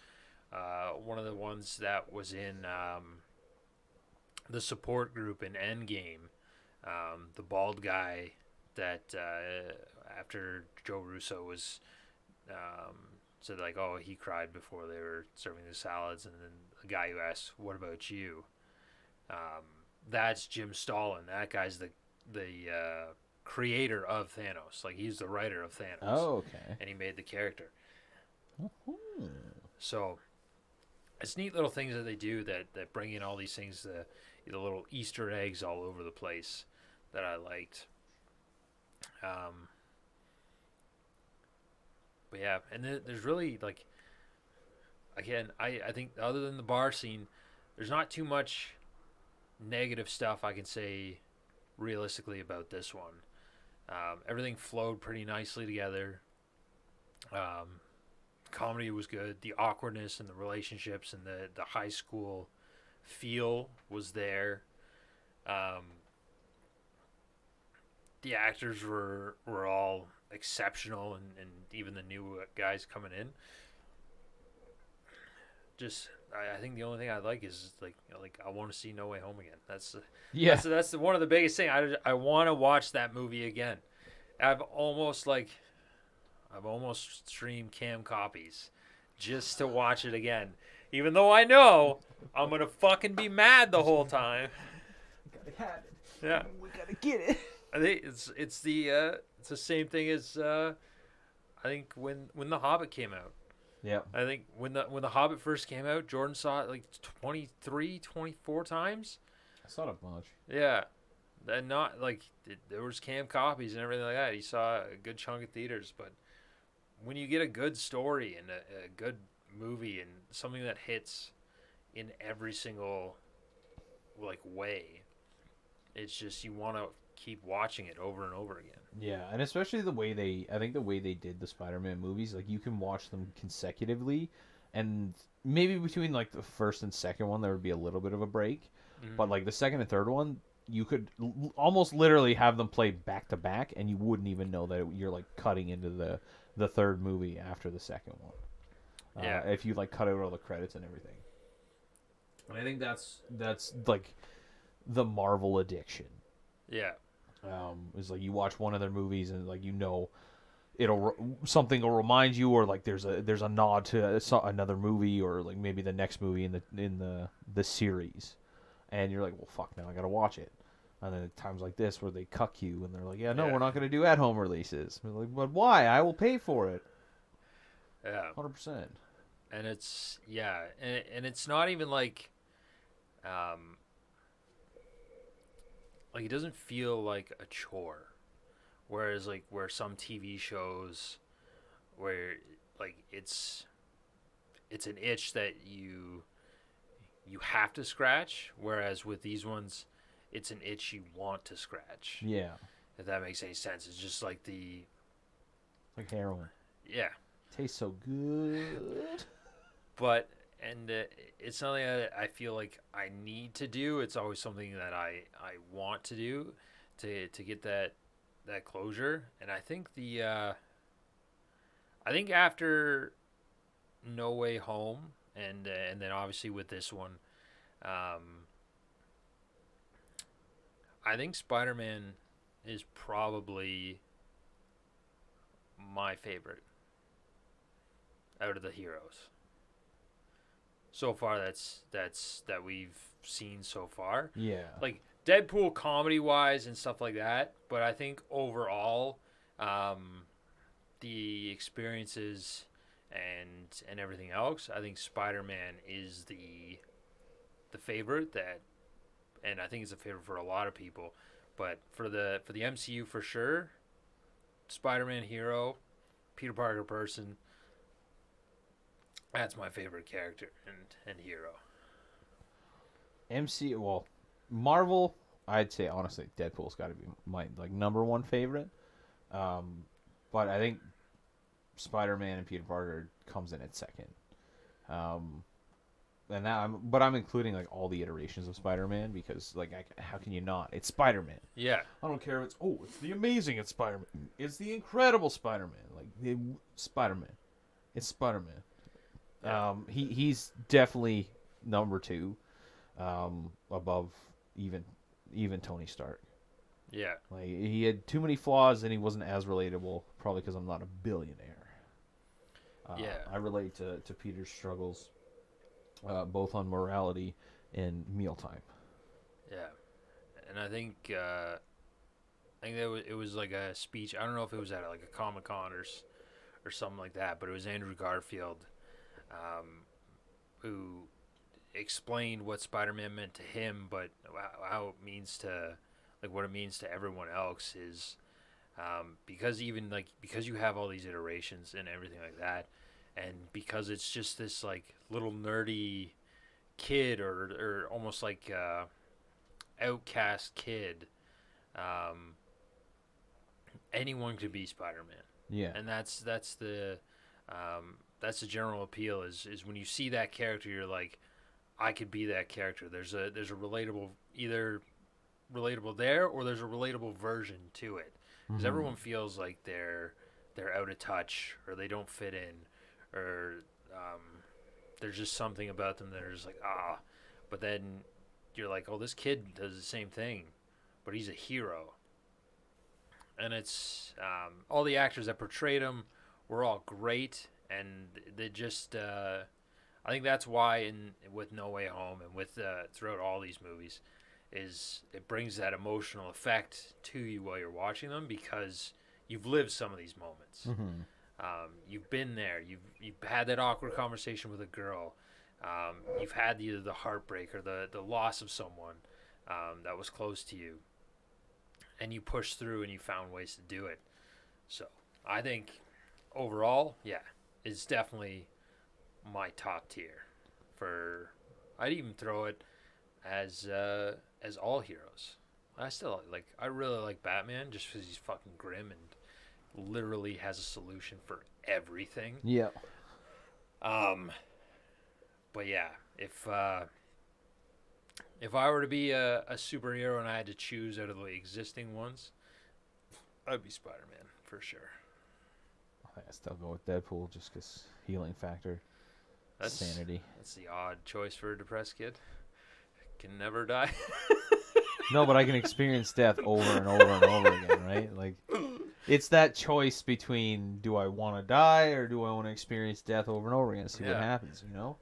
Uh, one of the ones that was in um, the support group in Endgame, um, the bald guy that uh, after Joe Russo was um, said like, oh, he cried before they were serving the salads, and then the guy who asked, "What about you?" Um, that's Jim Starlin. That guy's the the uh, creator of Thanos. Like he's the writer of Thanos, Oh, okay. and he made the character. Hmm. So it's neat little things that they do that that bring in all these things, the the little Easter eggs all over the place that I liked. Um, but yeah, and then there's really like, again, I I think other than the bar scene, there's not too much negative stuff I can say realistically about this one. Um, everything flowed pretty nicely together. Um, comedy was good. The awkwardness and the relationships and the the high school feel was there. Um, the actors were were all exceptional, and, and even the new guys coming in. Just, I, I think the only thing I like is like like I want to see No Way Home again. That's Yeah. that's that's one of the biggest thing. I I want to watch that movie again. I've almost like I've almost streamed cam copies just to watch it again. Even though I know I'm gonna fucking be mad the whole time. Yeah, We gotta get it. I think it's it's the uh, it's the same thing as uh, I think when when the Hobbit came out. Yeah. I think when the when the Hobbit first came out, Jordan saw it like 23, 24 times. I saw it a bunch. Yeah, and not like it, there was cam copies and everything like that. He saw a good chunk of theaters, but when you get a good story and a, a good movie and something that hits in every single like way, it's just you want to keep watching it over and over again. Yeah, and especially the way they, I think the way they did the Spider-Man movies, like you can watch them consecutively, and maybe between like the first and second one there would be a little bit of a break, but like the second and third one, you could l- almost literally have them play back to back, and you wouldn't even know that you're like cutting into the the third movie after the second one. Uh, Yeah. if you like cut out all the credits and everything. And I think that's that's like the Marvel addiction Yeah, um, is like you watch one of their movies and like you know it'll something will remind you or like there's a there's a nod to a- another movie or like maybe the next movie in the in the the series. And you're like well fuck now I gotta watch it. And then at times like this where they cuck you and they're like yeah no Yeah. we're not gonna do at home releases We're like but why? I will pay for it. Yeah. hundred percent. And it's yeah and, and it's not even like um like it doesn't feel like a chore. Whereas like where some tv shows where like it's it's an itch that you you have to scratch whereas with these ones it's an itch you want to scratch. Yeah. If that makes any sense. It's just like the like heroin. Yeah. Tastes so good. But and uh, it's something that I feel like I need to do. It's always something that I I want to do to to get that that closure. And I think the uh, I think after No Way Home and uh, and then obviously with this one, um, I think Spider Man is probably my favorite out of the heroes. So far, that's that's that we've seen so far. Yeah. Like Deadpool comedy wise and stuff like that, but I think overall, um, the experiences and and everything else, I think Spider Man is the the favorite that, and I think it's a favorite for a lot of people. But for the for the MCU for sure, Spider Man hero, Peter Parker person. That's my favorite character and, and hero. MC well, Marvel, I'd say honestly, Deadpool's got to be my like number one favorite. Um, but I think Spider-Man and Peter Parker comes in at second. Um, and now I'm, but I'm including like all the iterations of Spider-Man because like I, how can you not? It's Spider-Man. Yeah, I don't care if it's oh, it's the amazing it's Spider-Man. It's the incredible Spider-Man. Like the Spider-Man. It's Spider-Man. Yeah. Um, he he's definitely number two, um, above even even Tony Stark. yeah, Like he had too many flaws and he wasn't as relatable. Probably because I'm not a billionaire. Uh, Yeah. I relate to to Peter's struggles, uh, both on morality and mealtime. yeah. And I think uh, I think that was, it was like a speech. I don't know if it was at like a Comic Con or or something like that, but it was Andrew Garfield, um, who explained what Spider-Man meant to him, but how- it means to like what it means to everyone else is um, because even like because you have all these iterations and everything like that, and because it's just this like little nerdy kid or or almost like uh, outcast kid, um, anyone could be Spider-Man Yeah. and that's that's the um, that's the general appeal is is when you see that character you're like I could be that character. There's a there's a relatable either relatable there or there's a relatable version to it. Because Mhm. everyone feels like they're they're out of touch or they don't fit in or um, there's just something about them that are just like ah. But then you're like oh this kid does the same thing but he's a hero. And it's um, all the actors that portrayed him were all great, and they just uh, I think that's why in with No Way Home and with uh, throughout all these movies is it brings that emotional effect to you while you're watching them because you've lived some of these moments. Mhm. Um, you've been there. You've you've had that awkward conversation with a girl. Um, you've had either the heartbreak or the the loss of someone um, that was close to you, and you pushed through and you found ways to do it. So I think overall, yeah, it's definitely my top tier. For I'd even throw it as uh, as all heroes. I still like. I really like Batman just because he's fucking grim and literally has a solution for everything. Yeah. Um, but yeah, if uh, if I were to be a, a superhero and I had to choose out of the existing ones, I'd be Spider Man for sure. I still go with Deadpool just because healing factor, That's sanity. that's the odd choice for a depressed kid. Can never die. *laughs* No, but I can experience death over and over and over again, right? Like, it's that choice between do I want to die or do I want to experience death over and over again, and see what happens, you know?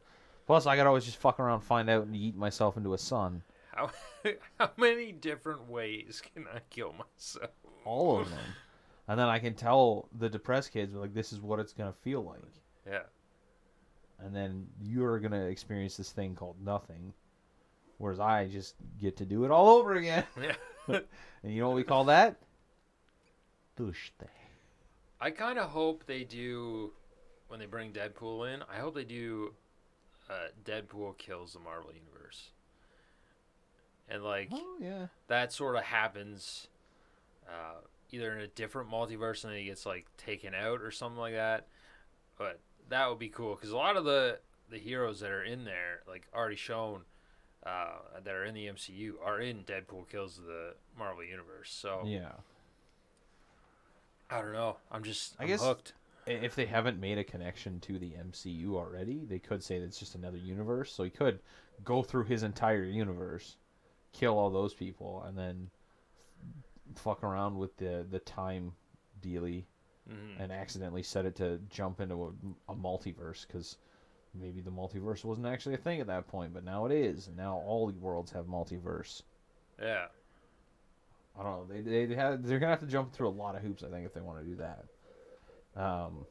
Plus, I could always just fuck around, find out, and eat myself into a sun. How *laughs* how many different ways can I kill myself? All of them. And then I can tell the depressed kids, like, this is what it's going to feel like. Yeah. And then you're going to experience this thing called nothing. Whereas I just get to do it all over again. *laughs* Yeah. *laughs* And you know what we call that? I kind of hope they do when they bring Deadpool in. I hope they do uh, Deadpool kills the Marvel universe, and like Oh, yeah. that sort of happens uh, either in a different multiverse and then he gets like taken out or something like that. But that would be cool because a lot of the the heroes that are in there, like already shown, uh, that are in the MCU, are in Deadpool kills the Marvel universe. So Yeah. I don't know. I'm just I I'm guess- hooked. if they haven't made a connection to the MCU already, they could say that it's just another universe. So he could go through his entire universe, kill all those people, and then fuck around with the the time dealy Mhm. and accidentally set it to jump into a, a multiverse because maybe the multiverse wasn't actually a thing at that point, but now it is, and now all the worlds have multiverse. Yeah. I don't know. They they have they're gonna have to jump through a lot of hoops, I think, if they want to do that. Um.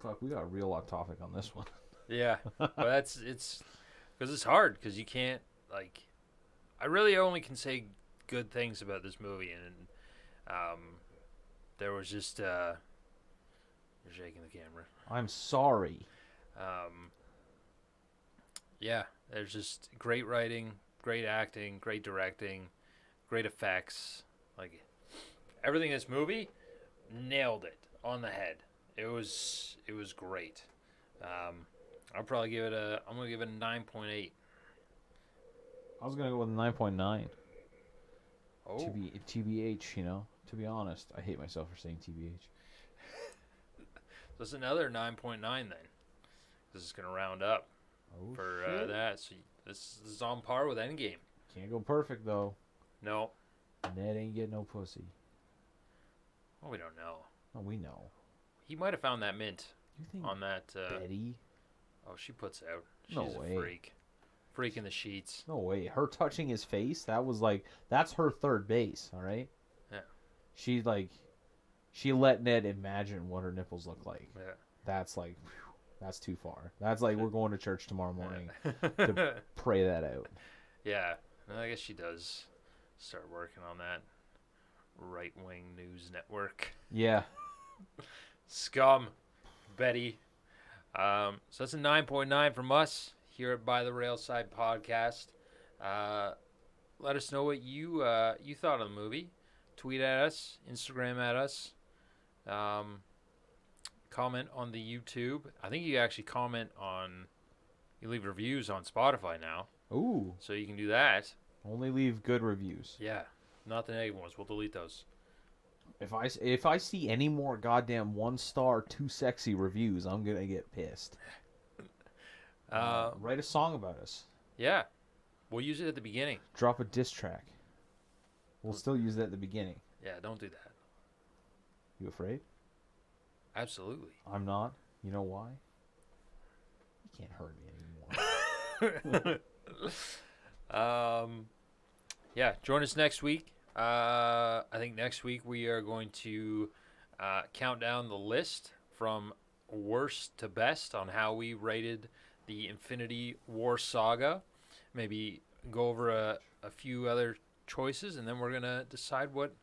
Fuck, we got a real off topic on this one. Yeah, *laughs* but that's it's because it's hard because you can't like. I really only can say good things about this movie, and um, there was just uh, you're shaking the camera. I'm sorry. Um, yeah, there's just great writing, great acting, great directing, great effects. Like everything in this movie nailed it on the head. It was it was great. Um, I'll probably give it a I'm gonna give it a nine point eight. I was gonna go with nine point nine. Oh, TB, TBH, you know. To be honest, I hate myself for saying TBH. that's *laughs* another nine point nine then. This is gonna round up Oh for uh, that. So this, this is on par with Endgame. Can't go perfect though. No, Ned ain't getting no pussy. well, we don't know. Oh, we know. He might have found that mint You think on that. Uh, Betty? Oh, she puts out. She's No way. freak. Freak in the sheets. No way. Her touching his face, that was like that's her third base, all right? Yeah. She like she let Ned imagine what her nipples look like. Yeah. That's like that's too far. That's like we're going to church tomorrow morning. *laughs* To pray that out. yeah. I guess she does start working on that right wing news network. Yeah. *laughs* Scum. Betty. Um, so that's a 9.9 from us here at By the Railside Podcast. Uh, let us know what you uh, you thought of the movie. Tweet at us, Instagram at us. Um, comment on the YouTube. I think you actually comment on, you leave reviews on Spotify now, Ooh. so you can do that. Only leave good reviews. Yeah, not the negative ones. We'll delete those. If I s- if I see any more goddamn one star too sexy reviews, I'm gonna get pissed. Uh, write a song about us. yeah, we'll use it at the beginning. Drop a diss track. We'll still use that at the beginning. Yeah, don't do that. You afraid? Absolutely. I'm not. You know why? You can't hurt me anymore. *laughs* Um, yeah, join us next week. Uh, I think next week we are going to uh, count down the list from worst to best on how we rated the Infinity War saga. Maybe go over a, a few other choices, and then we're gonna decide what,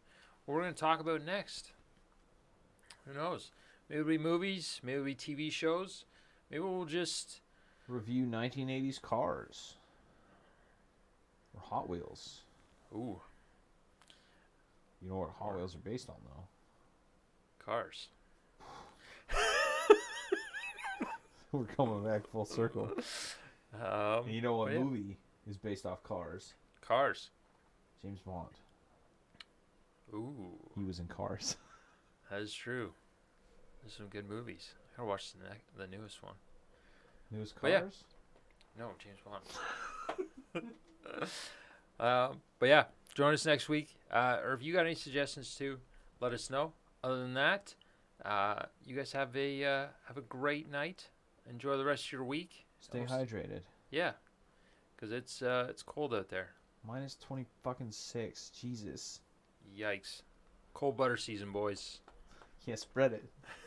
what we're gonna talk about next. Who knows? Maybe it'll be movies. Maybe it'll be TV shows. Maybe we'll just Review 1980s cars. Or Hot Wheels. ooh You know what Hot Wheels are based on, though? cars. *laughs* We're coming back full circle. Um, you know what yeah. movie is based off Cars? Cars. James Bond. Ooh, He was in Cars. *laughs* that is true. There's some good movies. I gotta watch the ne- the newest one. Newest But yeah. Cars? No, James Bond. *laughs* um, but yeah, join us next week. Uh, or if you got any suggestions too, let us know. Other than that, uh, you guys have a uh, have a great night. Enjoy the rest of your week. Stay Almost- hydrated. Yeah, because it's uh, it's cold out there. Minus 20 fucking 6. Jesus. Yikes! Cold butter season, boys. Can't spread it. *laughs*